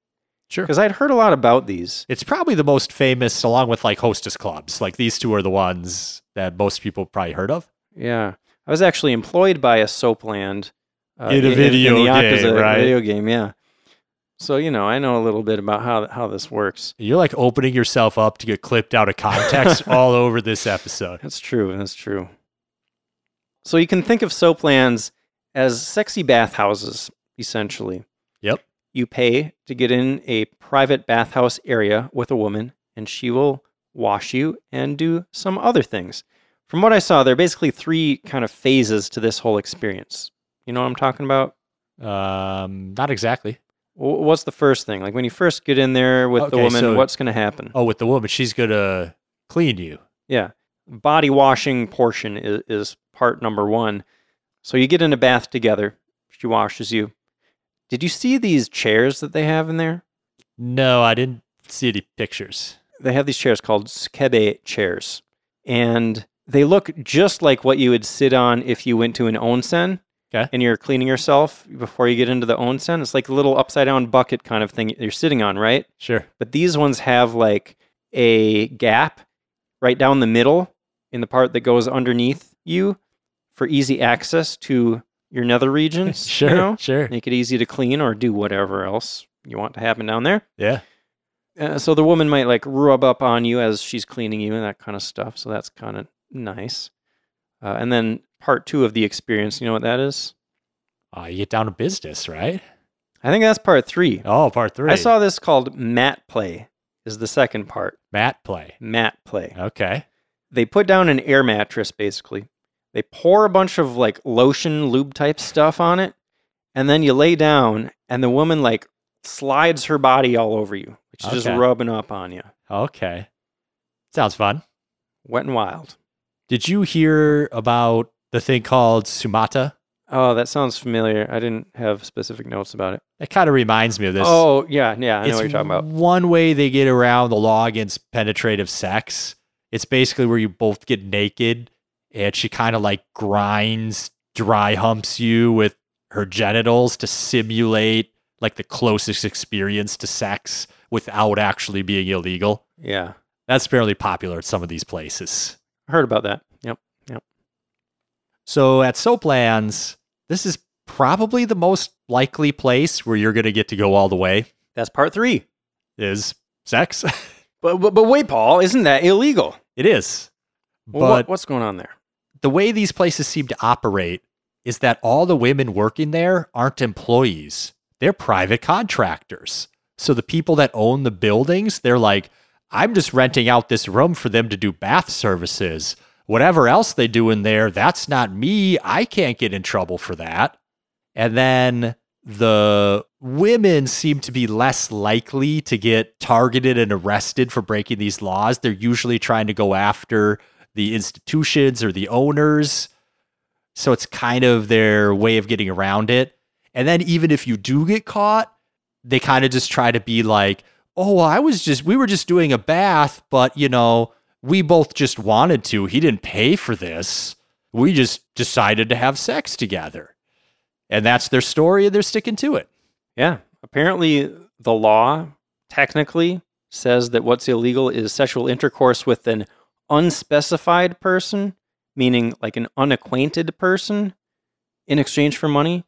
Sure. Because I'd heard a lot about these. It's probably the most famous, along with like hostess clubs. Like these two are the ones that most people probably heard of. Yeah. I was actually employed by a soap land uh, In a video the game, Yakuza right? video game, yeah. So, you know, I know a little bit about how, how this works. You're like opening yourself up to get clipped out of context all over this episode. That's true. That's true. So you can think of soaplands as sexy bathhouses, essentially. Yep. You pay to get in a private bathhouse area with a woman, and she will wash you and do some other things. From what I saw, there are basically three kind of phases to this whole experience. You know what I'm talking about? Um, not exactly. Wh- What's the first thing? Like when you first get in there with the woman, so- what's going to happen? Oh, with the woman, she's gonna clean you. Yeah. Body washing portion is, is part number one. So you get in a bath together. She washes you. Did you see these chairs that they have in there? No, I didn't see any pictures. They have these chairs called skebe chairs. And they look just like what you would sit on if you went to an onsen. Okay. And you're cleaning yourself before you get into the onsen. It's like a little upside down bucket kind of thing you're sitting on, right? Sure. But these ones have like a gap right down the middle in the part that goes underneath you for easy access to your nether regions. Sure. You know? Sure. Make it easy to clean or do whatever else you want to happen down there. Yeah. Uh, so the woman might like rub up on you as she's cleaning you and that kind of stuff. So that's kind of nice. Uh, and then part two of the experience, you know what that is? Uh, you get down to business, right? I think that's part three. Oh, part three. I saw this called mat play, is the second part. mat play. Mat play. Okay. they put down an air mattress basically. They pour a bunch of like lotion lube type stuff on it, and then you lay down, and the woman like slides her body all over you. She's just rubbing up on you. Okay. Sounds fun. Wet and wild. Did you hear about the thing called Sumata? Oh, that sounds familiar. I didn't have specific notes about it. It kind of reminds me of this. Oh, yeah, yeah, I know what you're talking about. One way they get around the law against penetrative sex. It's basically where you both get naked and she kind of like grinds, dry humps you with her genitals to simulate like the closest experience to sex without actually being illegal. Yeah, That's fairly popular at some of these places. I heard about that. So at Soaplands, this is probably the most likely place where you're going to get to go all the way That's part three. is sex. But but, but wait, Paul, isn't that illegal? it is. Well, but what, what's going on there? the way these places seem to operate is that all the women working there aren't employees. They're private contractors. So the people that own the buildings, they're like, I'm just renting out this room for them to do bath services. Whatever else they do in there, that's not me. I can't get in trouble for that. And then the women seem to be less likely to get targeted and arrested for breaking these laws. They're usually trying to go after the institutions or the owners. So it's kind of their way of getting around it. And then even if you do get caught, they kind of just try to be like, "Oh, well, I was just we were just doing a bath, but you know, we both just wanted to. He didn't pay for this. We just decided to have sex together." And that's their story and they're sticking to it. Yeah. Apparently, the law technically says that what's illegal is sexual intercourse with an unspecified person, meaning like an unacquainted person, in exchange for money.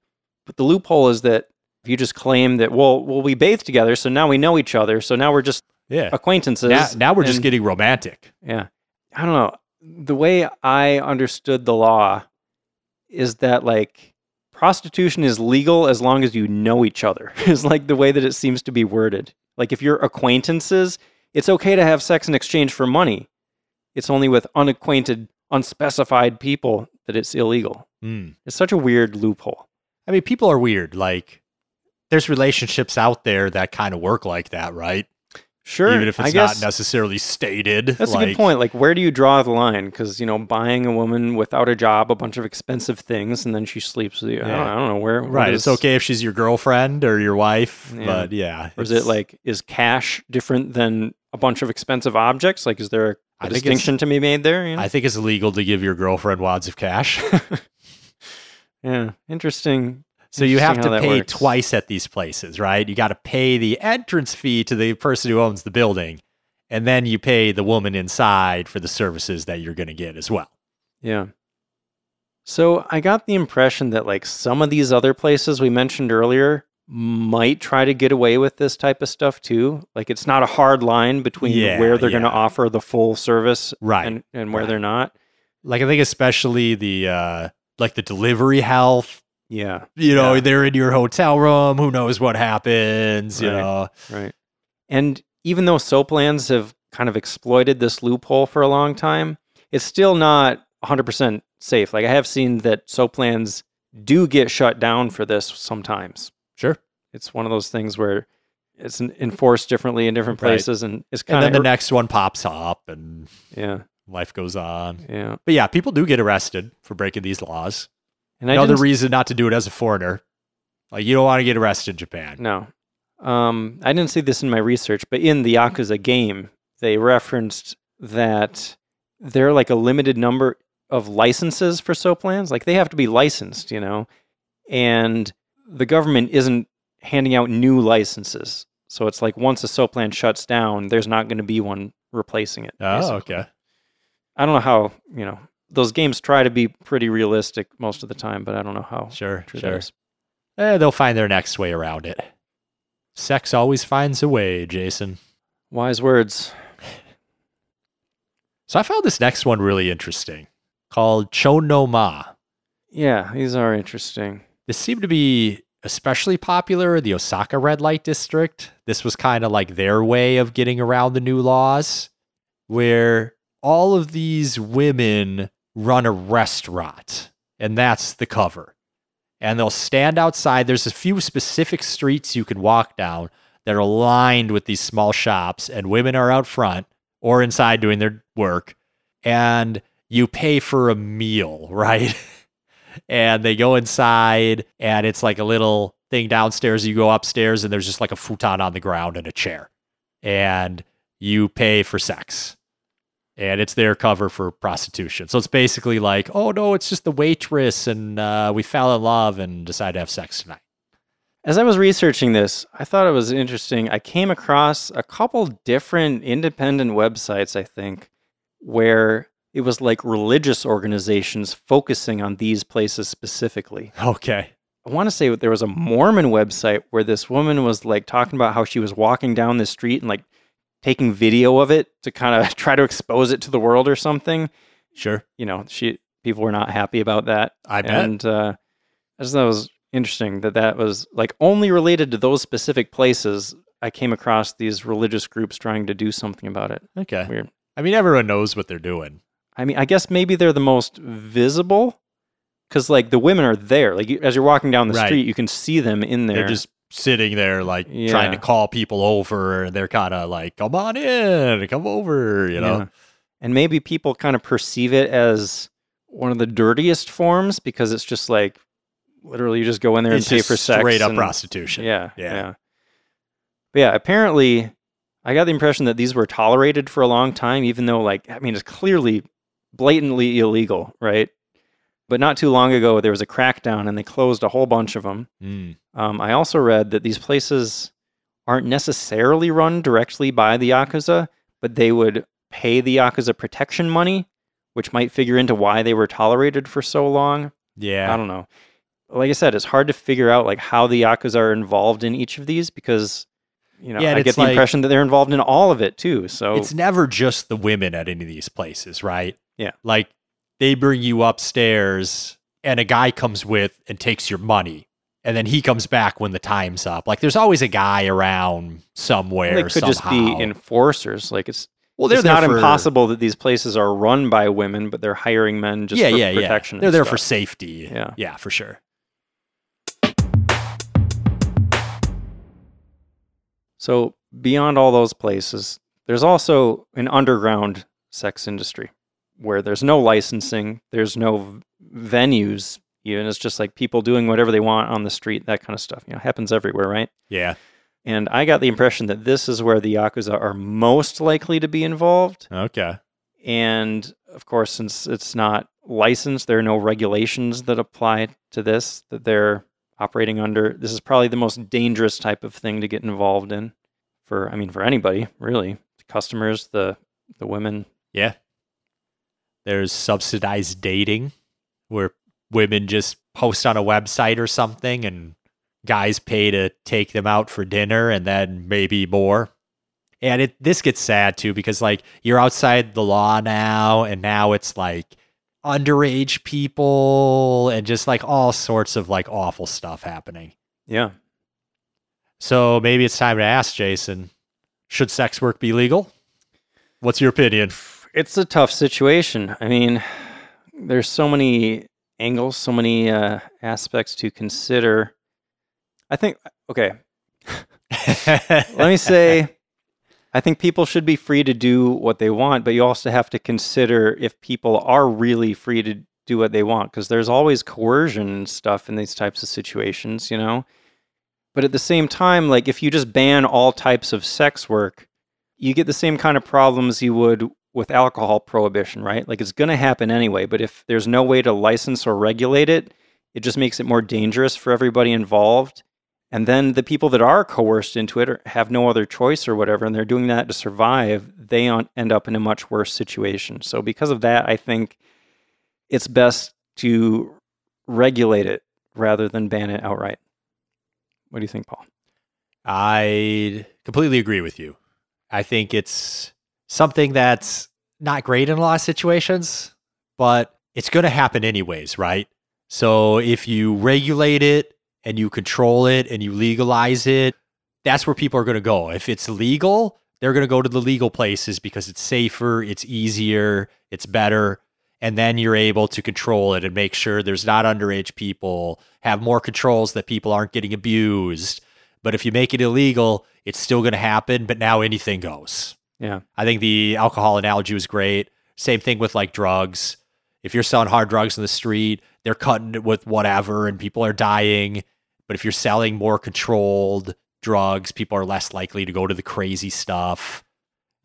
But the loophole is that if you just claim that, well, well, we bathed together, so now we know each other, so now we're just Yeah. acquaintances. Now, now we're just and- getting romantic. Yeah. I don't know. The way I understood the law is that like prostitution is legal as long as you know each other. is like the way that it seems to be worded. Like if you're acquaintances, it's okay to have sex in exchange for money. It's only with unacquainted, unspecified people that it's illegal. Hmm. It's such a weird loophole. I mean, people are weird. Like, there's relationships out there that kind of work like that, right? Sure. Even if it's not necessarily stated. That's a good point. Like, where do you draw the line? Because you know, buying a woman without a job, a bunch of expensive things, and then she sleeps with you. I, don't, I don't know where. Right. It's okay if she's your girlfriend or your wife, Yeah. but yeah. Or is it like is cash different than a bunch of expensive objects? Like, is there a distinction to be made there? You know? I think it's illegal to give your girlfriend wads of cash. yeah, interesting. So you have to pay works. twice at these places, right? You got to pay the entrance fee to the person who owns the building, and then you pay the woman inside for the services that you're going to get as well. Yeah. So I got the impression that like some of these other places we mentioned earlier might try to get away with this type of stuff too. Like it's not a hard line between Yeah, where they're going to offer the full service Right. and, and where right. they're not. Like I think especially the uh like the delivery health Yeah. you know, Yeah. they're in your hotel room. Who knows what happens? You Right. know, Right. And even though Soaplands have kind of exploited this loophole for a long time, it's still not 100% safe. Like I have seen that Soaplands do get shut down for this sometimes. sure. It's one of those things where it's enforced differently in different Right. places and it's And kind then of the next one pops up, and yeah, life goes on. yeah. But yeah, people do get arrested for breaking these laws. And Another reason not to do it as a foreigner. Like you don't want to get arrested in Japan. no. Um, I didn't see this in my research, but in the Yakuza game, they referenced that there are like a limited number of licenses for Soaplands. Like they have to be licensed, you know, and the government isn't handing out new licenses. So it's like once a Soapland shuts down, there's not going to be one replacing it. Oh, basically. okay. I don't know how, you know, those games try to be pretty realistic most of the time, but I don't know how Sure, sure. Eh, they'll find their next way around it. Sex always finds a way, Jason. Wise words. So I found this next one really interesting called Chonnoma. Yeah, these are interesting. This seemed to be especially popular in the Osaka red light district. This was kind of like their way of getting around the new laws, where all of these women run a restaurant, and that's the cover. And they'll stand outside. There's a few specific streets you can walk down that are lined with these small shops, and women are out front or inside doing their work. And you pay for a meal, right? and they go inside and it's like a little thing downstairs you go upstairs and there's just like a futon on the ground and a chair and you pay for sex and it's their cover for prostitution so it's basically like oh no it's just the waitress and uh, we fell in love and decided to have sex tonight As I was researching this, I thought it was interesting. I came across a couple different independent websites, I think, where it was like religious organizations focusing on these places specifically. okay I want to say there was a Mormon website where this woman was like talking about how she was walking down the street and like taking video of it to kind of try to expose it to the world or something. sure You know, she people were not happy about that. i bet And uh, I just thought it was interesting that that was like only related to those specific places. I came across these religious groups trying to do something about it. okay Weird. i mean everyone knows what they're doing I mean, I guess maybe they're the most visible because like the women are there. Like as you're walking down the Right. street, you can see them in there. they're just sitting there like Yeah. trying to call people over and they're kind of like come on in come over you know Yeah. And maybe people kind of perceive it as one of the dirtiest forms because it's just like literally you just go in there It's and pay for sex. straight up and- prostitution. Yeah, Yeah. yeah. But yeah, apparently I got the impression that these were tolerated for a long time, even though like I mean it's clearly blatantly illegal, right? But not too long ago there was a crackdown and they closed a whole bunch of them. Mm. Um, I also read that these places aren't necessarily run directly by the Yakuza, but they would pay the Yakuza protection money, which might figure into why they were tolerated for so long. Yeah. I don't know. Like I said, it's hard to figure out like how the Yakuza are involved in each of these because you know Yeah, I get the like- impression that they're involved in all of it too. So It's never just the women at any of these places, right? Yeah. Like they bring you upstairs and a guy comes with and takes your money. And then he comes back when the time's up. Like there's always a guy around somewhere. they could just be enforcers. Like it's Well, they're it's not for- impossible that these places are run by women, but they're hiring men just yeah, for yeah, protection. yeah. They're there stuff. for safety. Yeah. yeah, for sure. So beyond all those places, there's also an underground sex industry where there's no licensing, there's no v- venues, even it's just like people doing whatever they want on the street, that kind of stuff. You know, happens everywhere, right? Yeah. And I got the impression that this is where the yakuza are most likely to be involved. Okay. And of course, since it's not licensed, there are no regulations that apply to this that they're operating under. This is probably the most dangerous type of thing to get involved in for I mean for anybody, really. The customers, the the women. Yeah. There's subsidized dating where women just post on a website or something and guys pay to take them out for dinner and then maybe more. And it this gets sad too because like you're outside the law now and now it's like underage people and just like all sorts of like awful stuff happening. Yeah. So maybe it's time to ask Jason, should sex work be legal? What's your opinion? It's a tough situation. I mean, there's so many angles, so many uh, aspects to consider. I think okay, let me say I think people should be free to do what they want, but you also have to consider if people are really free to do what they want because there's always coercion and stuff in these types of situations, you know. But at the same time, like if you just ban all types of sex work, you get the same kind of problems you would with alcohol prohibition, right? Like it's going to happen anyway, but if there's no way to license or regulate it, it just makes it more dangerous for everybody involved. And then the people that are coerced into it or have no other choice or whatever, and they're doing that to survive, they end up in a much worse situation. So, because of that, I think it's best to regulate it rather than ban it outright. What do you think, Paul? I completely agree with you. I think it's something that's not great in a lot of situations, but it's going to happen anyways, right? So if you regulate it and you control it and you legalize it, that's where people are going to go. If it's legal, they're going to go to the legal places because it's safer, it's easier, it's better. And then you're able to control it and make sure there's not underage people, have more controls that people aren't getting abused. But if you make it illegal, it's still going to happen. But now anything goes. Yeah. I think the alcohol analogy was great. Same thing with like drugs. If you're selling hard drugs in the street, they're cutting it with whatever and people are dying. But if you're selling more controlled drugs, people are less likely to go to the crazy stuff.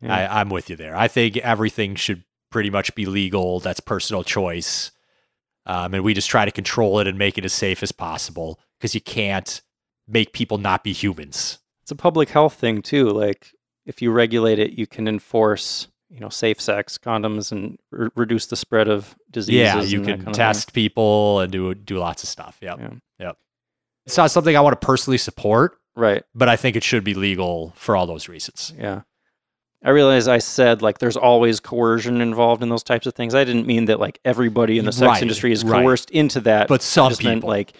Yeah. I, I'm with you there. I think everything should pretty much be legal. That's personal choice. Um, and we just try to control it and make it as safe as possible because you can't make people not be humans. It's a public health thing too. Like if you regulate it, you can enforce, you know, safe sex, condoms, and re- reduce the spread of diseases. yeah, you can test people and do do lots of stuff. Yep. thing. Yep. It's not something I want to personally support, Right. but I think it should be legal for all those reasons. Yeah. I realize I said like there's always coercion involved in those types of things. I didn't mean that like everybody in the sex Right, industry is right. coerced into that. But some just meant people, like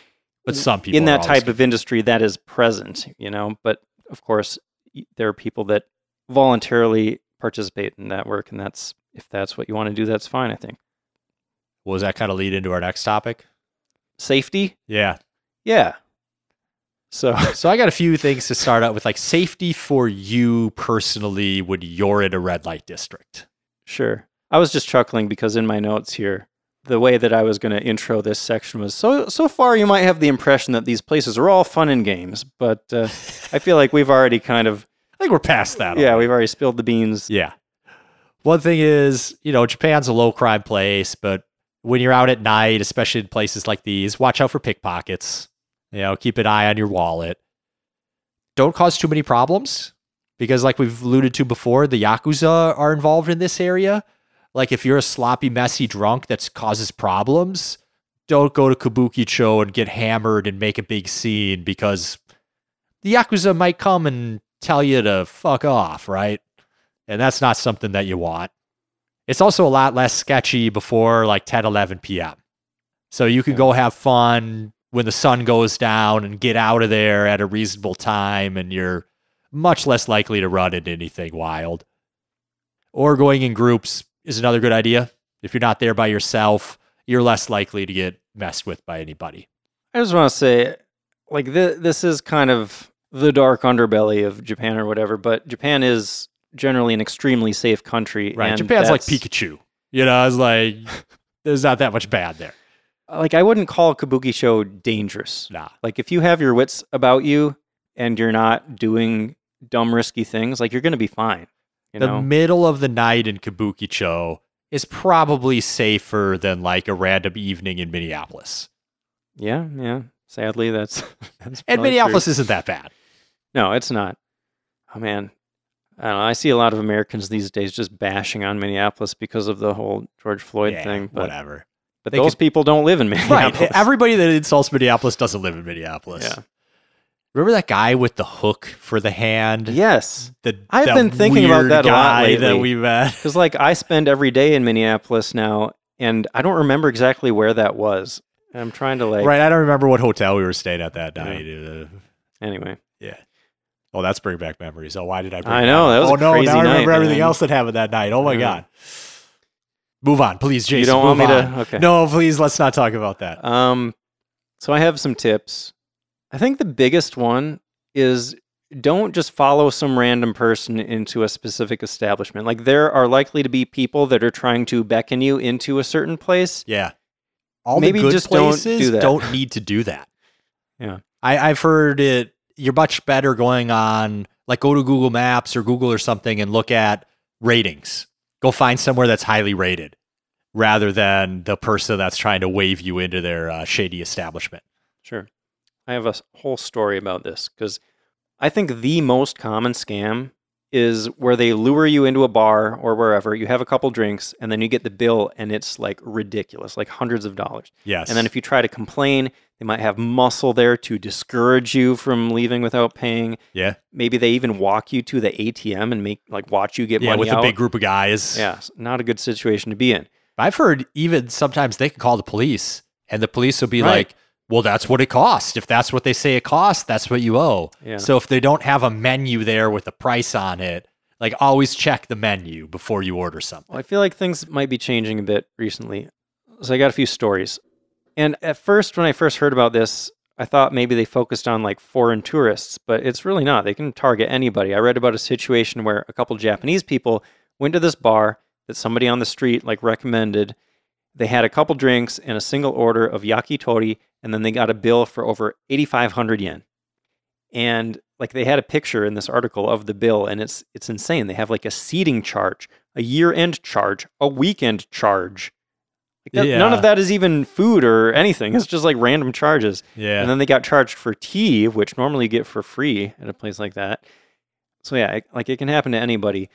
but some people in that type of industry that is present, you know. But of course, there are people that voluntarily participate in that work, and that's if that's what you want to do, that's fine. I think Well, does that kind of lead into our next topic? safety, Yeah. yeah. So So I got a few things to start out with, like safety for you personally when you're in a red light district. sure, I was just chuckling because in my notes here, the way that I was going to intro this section was so so far you might have the impression that these places are all fun and games, but uh, I feel like we've already kind of I think we're past that. yeah, already. we've already spilled the beans. Yeah. One thing is, you know, Japan's a low crime place, but when you're out at night, especially in places like these, watch out for pickpockets. You know, keep an eye on your wallet. Don't cause too many problems because, like we've alluded to before, the Yakuza are involved in this area. Like, if you're a sloppy, messy drunk that causes problems, don't go to Kabukicho and get hammered and make a big scene because the Yakuza might come and tell you to fuck off, right? And that's not something that you want. It's also a lot less sketchy before like 10, 11 p.m. So you can go have fun when the sun goes down and get out of there at a reasonable time, and you're much less likely to run into anything wild. Or going in groups is another good idea. If you're not there by yourself, you're less likely to get messed with by anybody. I just want to say, like th- this is kind of the dark underbelly of Japan or whatever, but Japan is generally an extremely safe country. Right. Japan's like Pikachu. You know, it's like there's not that much bad there. Like I wouldn't call Kabukicho dangerous. Nah. Like if you have your wits about you and you're not doing dumb risky things, like you're going to be fine. You the know. middle of the night in Kabukicho is probably safer than like a random evening in Minneapolis. yeah, yeah. Sadly, that's that's And Minneapolis true. isn't that bad. No, it's not. Oh man, I don't know. I see a lot of Americans these days just bashing on Minneapolis because of the whole George Floyd Yeah, thing. But whatever. but They those could- people don't live in Minneapolis. Right. Minneapolis. Everybody that insults Minneapolis doesn't live in Minneapolis. Yeah. Remember that guy with the hook for the hand? Yes, The, I've been thinking about that a lot guy that we met. because like I spend every day in Minneapolis now, and I don't remember exactly where that was. I'm trying to like. right. I don't remember what hotel we were staying at that Yeah. night. Uh, Anyway, yeah. Oh, that's bringing back memories. Oh, why did I bring I know, that was Oh, a no, crazy now I remember night, everything man. else that happened that night. Oh, my Yeah. God. Move on, please, Jason. you don't want me move to. on. Okay. No, please, let's not talk about that. Um, so I have some tips. I think the biggest one is don't just follow some random person into a specific establishment. Like there are likely to be people that are trying to beckon you into a certain place. Yeah. All Maybe the good just don't places do that. don't need to do that. Yeah. I, I've heard it. You're much better going on, like, go to Google Maps or Google or something and look at ratings. Go find somewhere that's highly rated rather than the person that's trying to wave you into their uh, shady establishment. Sure. I have a whole story about this because I think the most common scam is where they lure you into a bar or wherever, you have a couple drinks, and then you get the bill and it's like ridiculous, like hundreds of dollars. Yes. And then if you try to complain, they might have muscle there to discourage you from leaving without paying. yeah. Maybe they even walk you to the ATM and make like watch you get Yeah, money with out. a big group of guys. yeah, not a good situation to be in. I've heard even sometimes they can call the police and the police will be Right. like, well, that's what it costs. If that's what they say it costs, that's what you owe. Yeah. So if they don't have a menu there with a price on it, like always check the menu before you order something. Well, I feel like things might be changing a bit recently. So I got a few stories. And at first, when I first heard about this, I thought maybe they focused on like foreign tourists, but it's really not. They can target anybody. I read about a situation where a couple Japanese people went to this bar that somebody on the street like recommended. They had a couple drinks and a single order of yakitori, and then they got a bill for over 8,500 yen. And like they had a picture in this article of the bill, and it's it's insane. They have like a seating charge, a year-end charge, a weekend charge. Like that- None of that is even food or anything. It's just like random charges. Yeah. And then they got charged for tea, which normally you get for free at a place like that. So yeah, it, like it can happen to anybody.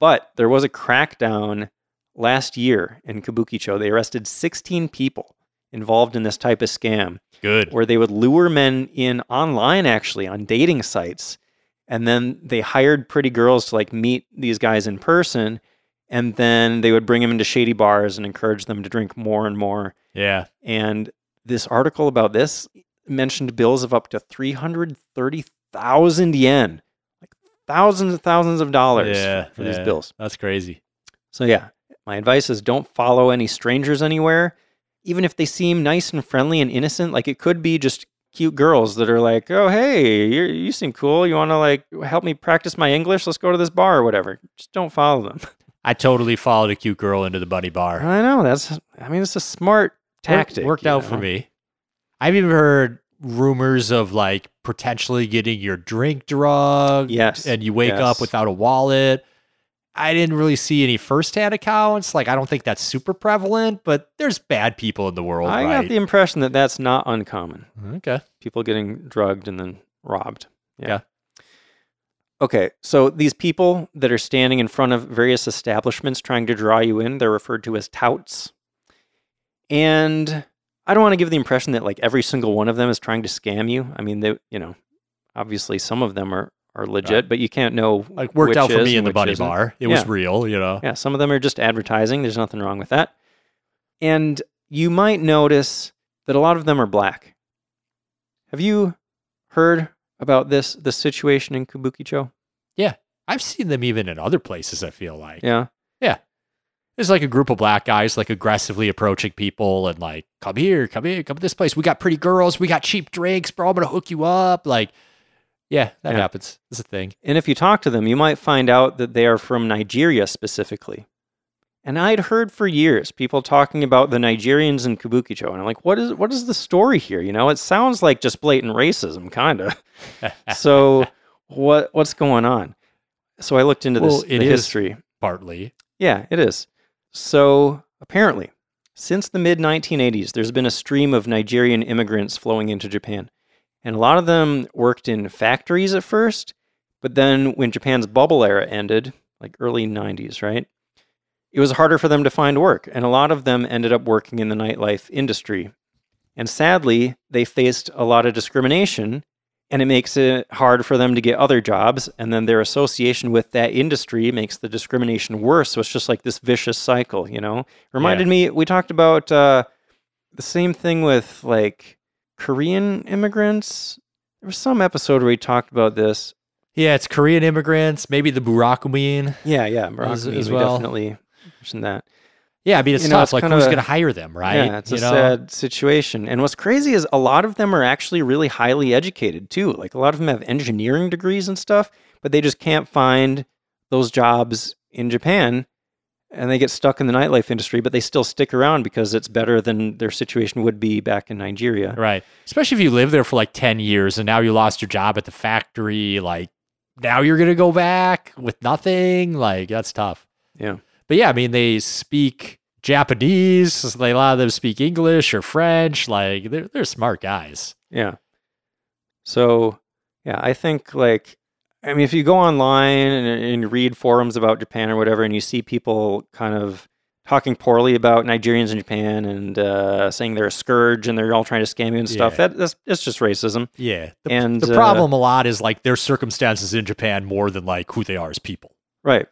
But there was a crackdown last year in Kabukicho. They arrested 16 people involved in this type of scam Good. where they would lure men in online actually on dating sites and then they hired pretty girls to like meet these guys in person and then they would bring them into shady bars and encourage them to drink more and more Yeah. and this article about this mentioned bills of up to 330,000 yen like thousands and thousands of dollars Yeah, for these bills That's crazy. so yeah, my advice is don't follow any strangers anywhere, even if they seem nice and friendly and innocent. Like it could be just cute girls that are like, "Oh, hey, you you seem cool. You want to like help me practice my English? Let's go to this bar or whatever." Just don't follow them. I totally followed a cute girl into the bunny bar. I know that's. I mean, it's a smart tactic. Worked out for me. I've even heard rumors of like potentially getting your drink drugged. Yes, And you wake yes. up without a wallet. I didn't really see any firsthand accounts. Like, I don't think that's super prevalent, but there's bad people in the world, I right? got the impression that that's not uncommon. Mm, okay. People getting drugged and then robbed. Yeah. Okay, so these people that are standing in front of various establishments trying to draw you in, they're referred to as touts. And I don't want to give the impression that like every single one of them is trying to scam you. I mean, they, you know, obviously some of them are are legit, Right. but you can't know Like, worked out for me in the bunny isn't. bar. It was real, you know? Yeah, some of them are just advertising. There's nothing wrong with that. And you might notice that a lot of them are black. Have you heard about this this situation in Kabukicho? Yeah. I've seen them even in other places, I feel like. Yeah. Yeah. There's like a group of black guys like aggressively approaching people and like, come here, come here, come to this place. We got pretty girls, we got cheap drinks, bro. I'm gonna hook you up. Like, yeah, that Yeah. happens. It's a thing. And if you talk to them, you might find out that they are from Nigeria specifically. And I'd heard for years people talking about the Nigerians in Kabukicho, and I'm like, what is what is the story here? You know, it sounds like just blatant racism, kind of. so what what's going on? So I looked into this Well, it the is- history. Partly. Yeah, it is. So apparently, since the mid 1980s, there's been a stream of Nigerian immigrants flowing into Japan. And a lot of them worked in factories at first, but then when Japan's bubble era ended, like early 90s, right? It was harder for them to find work. And a lot of them ended up working in the nightlife industry. And sadly, they faced a lot of discrimination and it makes it hard for them to get other jobs and then their association with that industry makes the discrimination worse so it's just like this vicious cycle you know reminded me we talked about uh, the same thing with like korean immigrants there was some episode where we talked about this Yeah, it's Korean immigrants, maybe the Burakumin. yeah yeah As- Moroccan, as we well. definitely mentioned that Yeah, I mean it's You know, tough. it's like who's gonna hire them, right? Yeah, it's you a know? sad situation. And what's crazy is a lot of them are actually really highly educated too. Like a lot of them have engineering degrees and stuff, but they just can't find those jobs in Japan and they get stuck in the nightlife industry, but they still stick around because it's better than their situation would be back in Nigeria. Right. Especially if you live there for like 10 years and now you lost your job at the factory. Like now you're going to go back with nothing. Like that's tough. Yeah. But yeah, I mean, they speak Japanese. They, a lot of them speak English or French. Like they're, they're smart guys. Yeah. So, yeah, I think like, I mean, if you go online and, and read forums about Japan or whatever, and you see people kind of talking poorly about Nigerians in Japan and uh, saying they're a scourge and they're all trying to scam you and stuff, Yeah. that that's it's just racism. Yeah. The, And, the uh, problem a lot is like their circumstances in Japan more than like who they are as people. Right.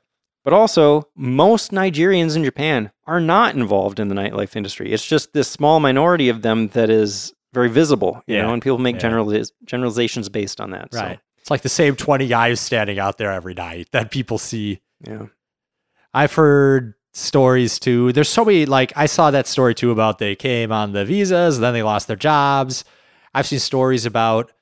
But also, most Nigerians in Japan are not involved in the nightlife industry. It's just this small minority of them that is very visible, you Yeah. know, and people make Yeah. generaliz- generalizations based on that. Right. It's like the same 20 guys standing out there every night that people see. Yeah. I've heard stories too. There's so many, like, I saw that story too about they came on the visas, then they lost their jobs. I've seen stories about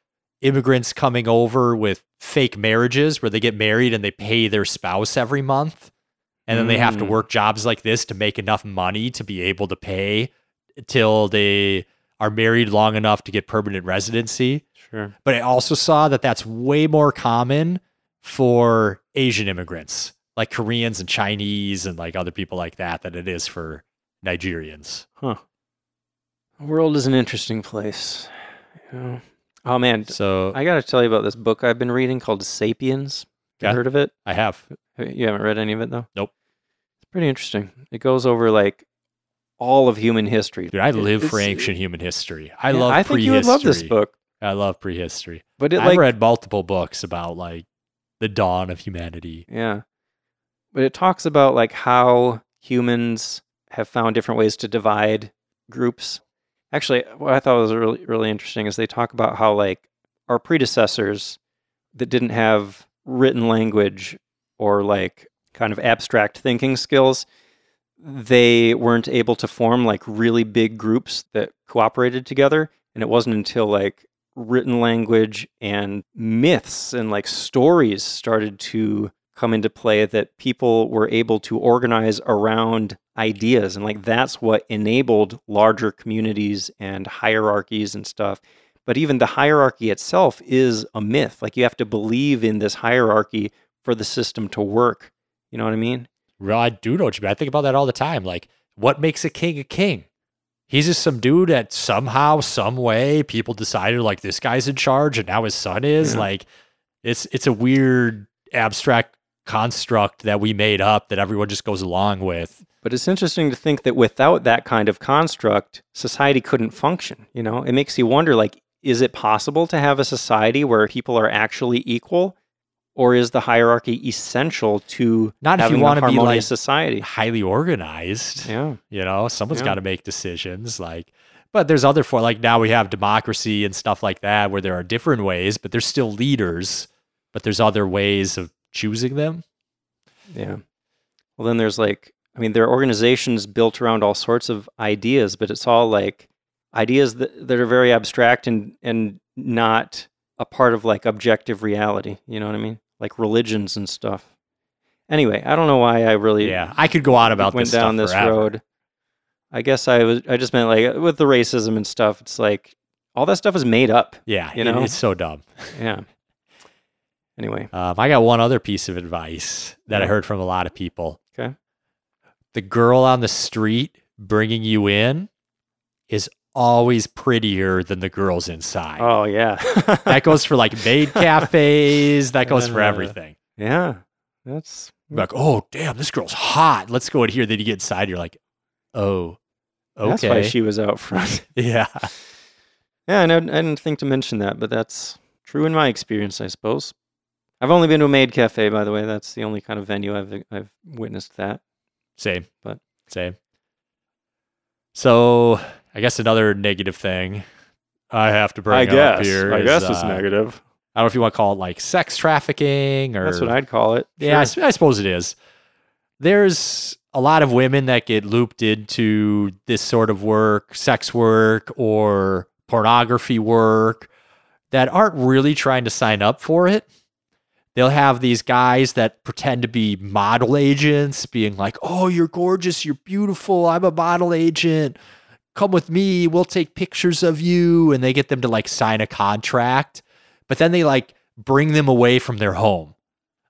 immigrants coming over with fake marriages where they get married and they pay their spouse every month. And then they have to Mm. work jobs like this to make enough money to be able to pay till they are married long enough to get permanent residency. Sure. But I also saw that that's way more common for Asian immigrants, like Koreans and Chinese and like other people like that, than it is for Nigerians. Huh. The world is an interesting place. You know? Oh man, So I, I got to tell you about this book I've been reading called *Sapiens*. You Yeah. heard of it? I have. Uh, you haven't read any of it though. Nope. It's pretty interesting. It goes over like all of human history. Dude, I live for ancient human history. I yeah, love I think you would love this book, I love prehistory. but it I've like read multiple books about like the dawn of humanity. yeah, but it talks about like how humans have found different ways to divide groups. Actually, what I thought was really really interesting is they talk about how like our predecessors that didn't have written language or like kind of abstract thinking skills they weren't able to form like really big groups that cooperated together and it wasn't until like written language and myths and like stories started to come into play that people were able to organize around ideas and like that's what enabled larger communities and hierarchies and stuff but even the hierarchy itself is a myth like you have to believe in this hierarchy for the system to work you know what i mean Well, I do know what you mean. I think about that all the time. Like, what makes a king a king? He's just some dude that somehow, some way, people decided like this guy's in charge, and now his son is. Yeah. Like, it's it's a weird abstract construct that we made up that everyone just goes along with. But it's interesting to think that without that kind of construct, society couldn't function. You know, it makes you wonder like, is it possible to have a society where people are actually equal? Or is the hierarchy essential to Not if you having a wanna be, like, society? Highly organized. Yeah. You know, someone's Yeah. got to make decisions. Like, but there's other for like now we have democracy and stuff like that where there are different ways, but there's still leaders, but there's other ways of choosing them. Yeah. Well, then there's like, I mean, there are organizations built around all sorts of ideas, but it's all like ideas that, that are very abstract and, and not a part of like objective reality. You know what I mean? Like religions and stuff. Anyway, I don't know why I really Yeah, I could go on about went this down stuff this forever. road. I guess I was, I just meant like with the racism and stuff, it's like all that stuff is made up. Yeah, You know? it's so dumb. Yeah. Anyway, Um, I got one other piece of advice that I heard from a lot of people. Okay. The girl on the street bringing you in is always prettier than the girls inside. oh yeah. That goes for like maid cafes. That goes for everything. yeah. That's Like, oh damn, this girl's hot. Let's go in here. Then you get inside, you're like, oh, okay, That's why she was out front. yeah. yeah, I, I didn't think to mention that, but that's true in my experience, I suppose. I've only been to a maid cafe, by the way. That's the only kind of venue I've I've witnessed that. Same, But- same. So I guess another negative thing I have to bring up i here. is, uh, negative. I don't know if you want to call it like sex trafficking or That's what I'd call it. yeah, I, Sure. I suppose it is. There's a lot of women that get looped into this sort of work, sex work or pornography work that aren't really trying to sign up for it. They'll have these guys that pretend to be model agents, being like, Oh, you're gorgeous. You're beautiful. I'm a model agent. Come with me. We'll take pictures of you. And they get them to like sign a contract. But then they like bring them away from their home.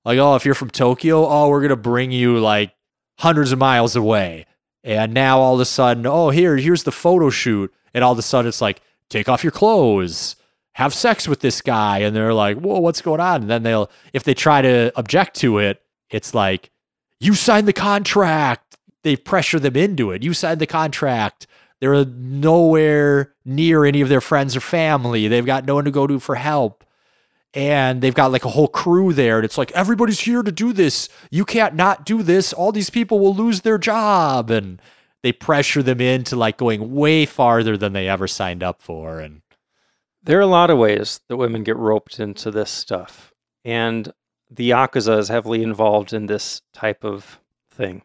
Like, oh, if you're from Tokyo, oh, we're going to bring you like hundreds of miles away. And now all of a sudden, oh, here, here's the photo shoot. And all of a sudden it's like, take off your clothes, have sex with this guy. And they're like, whoa, what's going on? And then they'll, if they try to object to it, it's like, you signed the contract. They pressure them into it. You signed the contract. They're nowhere near any of their friends or family. They've got no one to go to for help. And they've got like a whole crew there. And it's like, everybody's here to do this. You can't not do this. All these people will lose their job. And they pressure them into like going way farther than they ever signed up for. And There are a lot of ways that women get roped into this stuff. And the Yakuza is heavily involved in this type of thing.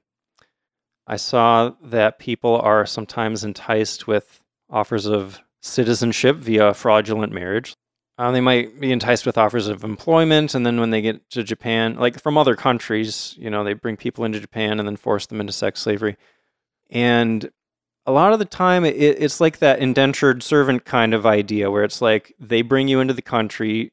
I saw that people are sometimes enticed with offers of citizenship via fraudulent marriage. Uh, they might be enticed with offers of employment, and then when they get to Japan, like from other countries, you know, they bring people into Japan and then force them into sex slavery. And a lot of the time, it, it's like that indentured servant kind of idea where it's like they bring you into the country,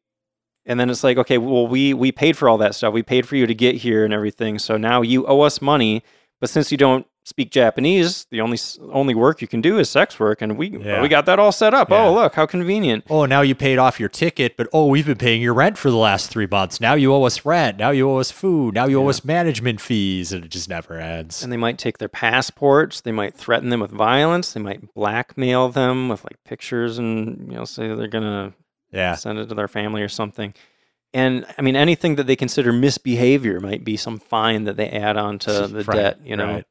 and then it's like, okay, well, we we paid for all that stuff. We paid for you to get here and everything. So now you owe us money. But since you don't speak Japanese, the only only work you can do is sex work, and we Yeah. we got that all set up. Oh, yeah. Oh, look how convenient. oh, now you paid off your ticket, but oh, we've been paying your rent for the last three months. Now you owe us rent. Now you owe us food. Now you owe us management fees. And it just never ends. And they might take their passports. They might threaten them with violence. They might blackmail them with like pictures and you know say they're gonna yeah. send it to their family or something. And I mean, anything that they consider misbehavior might be some fine that they add on to the Right, debt, you know. right.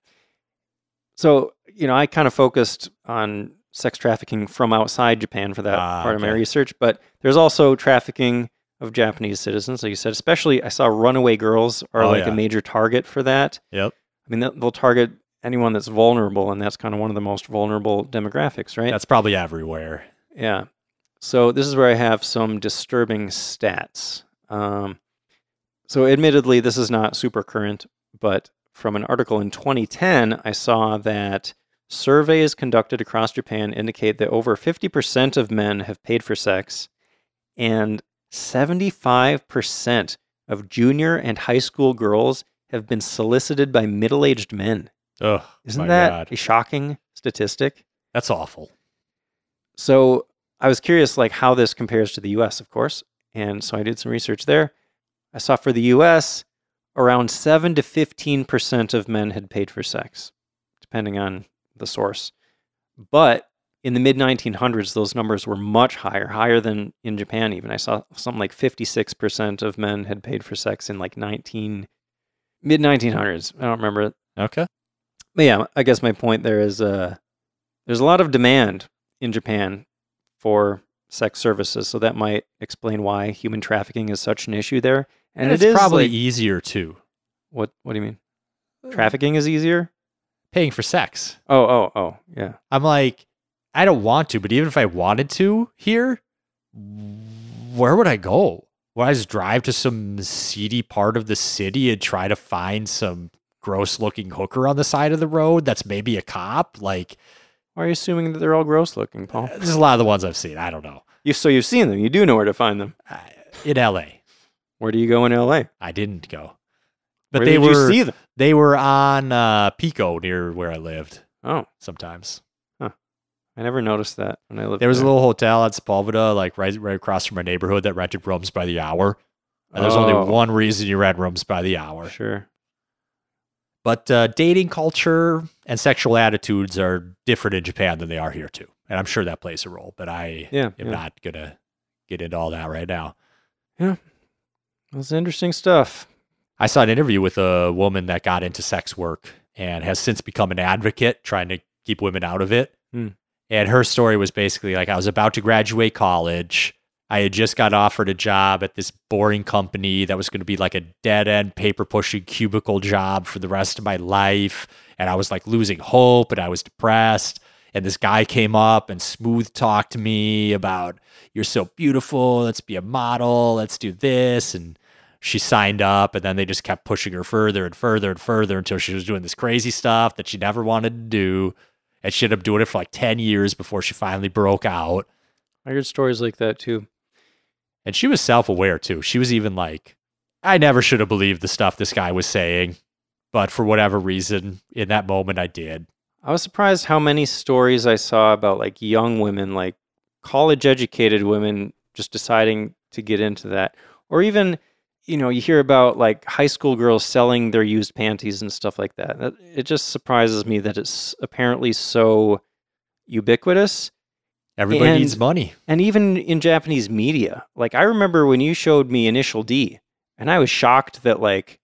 So, you know, I kind of focused on sex trafficking from outside Japan for that Ah, part of my research, but there's also trafficking of Japanese citizens, like you said. Especially, I saw runaway girls are Oh, like yeah. a major target for that. Yep. I mean, they'll target anyone that's vulnerable, and that's kind of one of the most vulnerable demographics, right? That's probably everywhere. Yeah. So this is where I have some disturbing stats. Um, So, admittedly, this is not super current, but from an article in 2010, I saw that surveys conducted across Japan indicate that over 50% of men have paid for sex, and 75% of junior and high school girls have been solicited by middle aged men. Ugh, Isn't that God. a shocking statistic? That's awful. So I was curious, like how this compares to the U.S., of course, and so I did some research there. I saw for the U.S. around seven to fifteen percent of men had paid for sex, depending on the source. But in the mid 1900s, those numbers were much higher, higher than in Japan. Even I saw something like 56 percent of men had paid for sex in like 19 mid 1900s. I don't remember Okay. but yeah, I guess my point there is uh, there's a lot of demand in Japan for sex services, so that might explain why human trafficking is such an issue there. And, And, it it's probably like- easier too. what what do you mean? Trafficking is easier? Paying for sex. Oh, oh, oh, yeah. I'm like, I don't want to, but even if I wanted to here, where would I go? Would I just drive to some seedy part of the city and try to find some gross looking hooker on the side of the road that's maybe a cop? Like, Why are you assuming that they're all gross looking, Paul? there's a lot of the ones I've seen. I don't know. You so you've seen them. You do know where to find them. Uh, In LA, Where do you go in L.A.? I didn't go. But where they did were you see them? they were on uh, Pico near where I lived Oh, sometimes. I never noticed that when I lived There was a little hotel at Sepulveda, like right right across from my neighborhood, that rented rooms by the hour. And there's Oh. only one reason you rent rooms by the hour. Sure. But uh, dating culture and sexual attitudes are different in Japan than they are here too, and I'm sure that plays a role. But I Yeah. am yeah. not gonna get into all that right now. Yeah. That's interesting stuff. I saw an interview with a woman that got into sex work and has since become an advocate trying to keep women out of it. Hmm. And her story was basically like I was about to graduate college. I had just got offered a job at this boring company that was going to be like a dead end paper pushing cubicle job for the rest of my life. And I was like losing hope and I was depressed. And this guy came up and smooth talked to me about, you're so beautiful. Let's be a model. Let's do this. And she signed up and then they just kept pushing her further and further and further until she was doing this crazy stuff that she never wanted to do. And she ended up doing it for like 10 years before she finally broke out. I heard stories like that too. And she was self aware too. She was even like, I never should have believed the stuff this guy was saying. But for whatever reason, in that moment, I did. I was surprised how many stories I saw about like young women, like college educated women, just deciding to get into that. Or even, you know, you hear about like high school girls selling their used panties and stuff like that. that it just surprises me that it's apparently so ubiquitous. Everybody And- needs money. And even in Japanese media. Like, I remember when you showed me Initial D, and I was shocked that like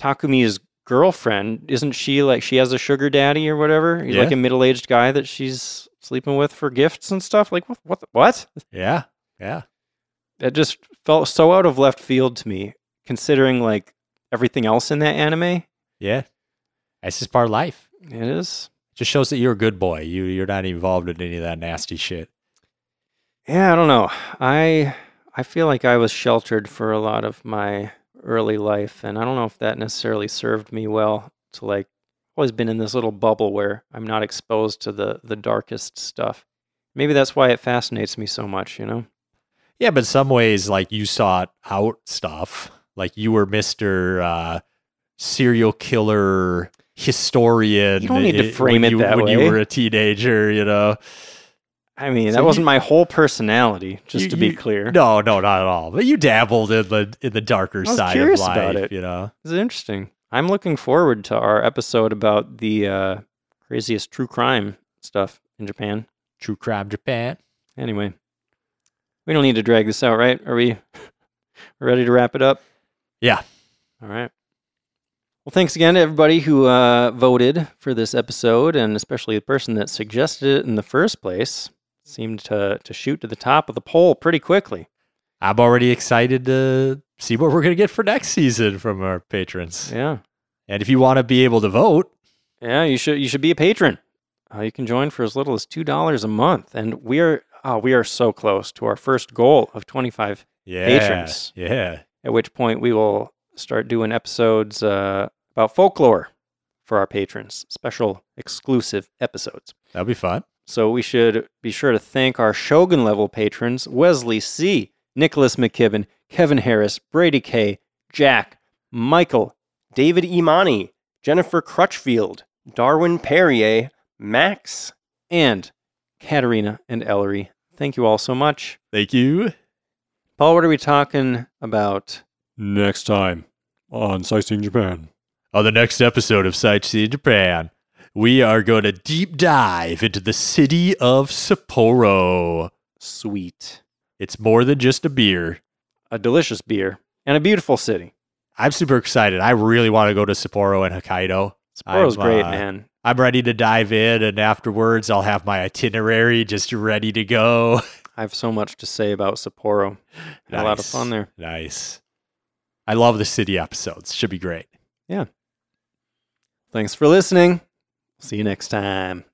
Takumi's girlfriend isn't she like she has a sugar daddy or whatever? He's Yeah. like a middle aged guy that she's sleeping with for gifts and stuff. Like what? What? what? Yeah. Yeah. That just felt so out of left field to me, considering like everything else in that anime. Yeah. That's just part of life. It is. Just shows that you're a good boy. You you're not involved in any of that nasty shit. Yeah, I don't know. I I feel like I was sheltered for a lot of my early life, and I don't know if that necessarily served me well. To like, always been in this little bubble where I'm not exposed to the the darkest stuff. Maybe that's why it fascinates me so much. You know? Yeah, but some ways, like you sought out stuff. Like you were Mister uh, serial killer historian. You don't need to frame when it you, that when way. you were a teenager. You know. I mean, So that you- wasn't my whole personality. Just You- to be you- clear, No, no, not at all. But you dabbled in the in the darker side of life. You know. This is interesting. I'm looking forward to our episode about the uh, craziest true crime stuff in Japan. True crime Japan. Anyway, we don't need to drag this out, right? Are we ready to wrap it up? Yeah. All right. Well, thanks again to everybody who uh, voted for this episode, and especially the person that suggested it in the first place. Seemed to to shoot to the top of the poll pretty quickly. I'm already excited to see what we're gonna get for next season from our patrons. Yeah, And if you want to be able to vote, yeah. You should you should be a patron. Uh, you can join for as little as two dollars a month, and we are oh, we are so close to our first goal of twenty five. yeah, Patrons. yeah, At which point we will start doing episodes uh, about folklore for our patrons, special exclusive episodes. That'll be fun. So we should be sure to thank our Shogun level patrons Wesley C., Nicholas McKibben, Kevin Harris, Brady K., Jack, Michael, David Imani, Jennifer Crutchfield, Darwin Perrier, Max, and Katerina and Ellery. Thank you all so much. Thank you. Paul, what are we talking about? Next time on Sightseeing Japan. On the next episode of Sightseeing Japan, we are going to deep dive into the city of Sapporo. Sweet. It's more than just a beer. A delicious beer and a beautiful city. I'm super excited. I really want to go to Sapporo and Hokkaido. Sapporo's I'm, great, uh, man. I'm ready to dive in, and afterwards, I'll have my itinerary just ready to go. I have so much to say about Sapporo. Had a lot of fun there. Nice. I love the city episodes. Should be great. Yeah. Thanks for listening. See you next time.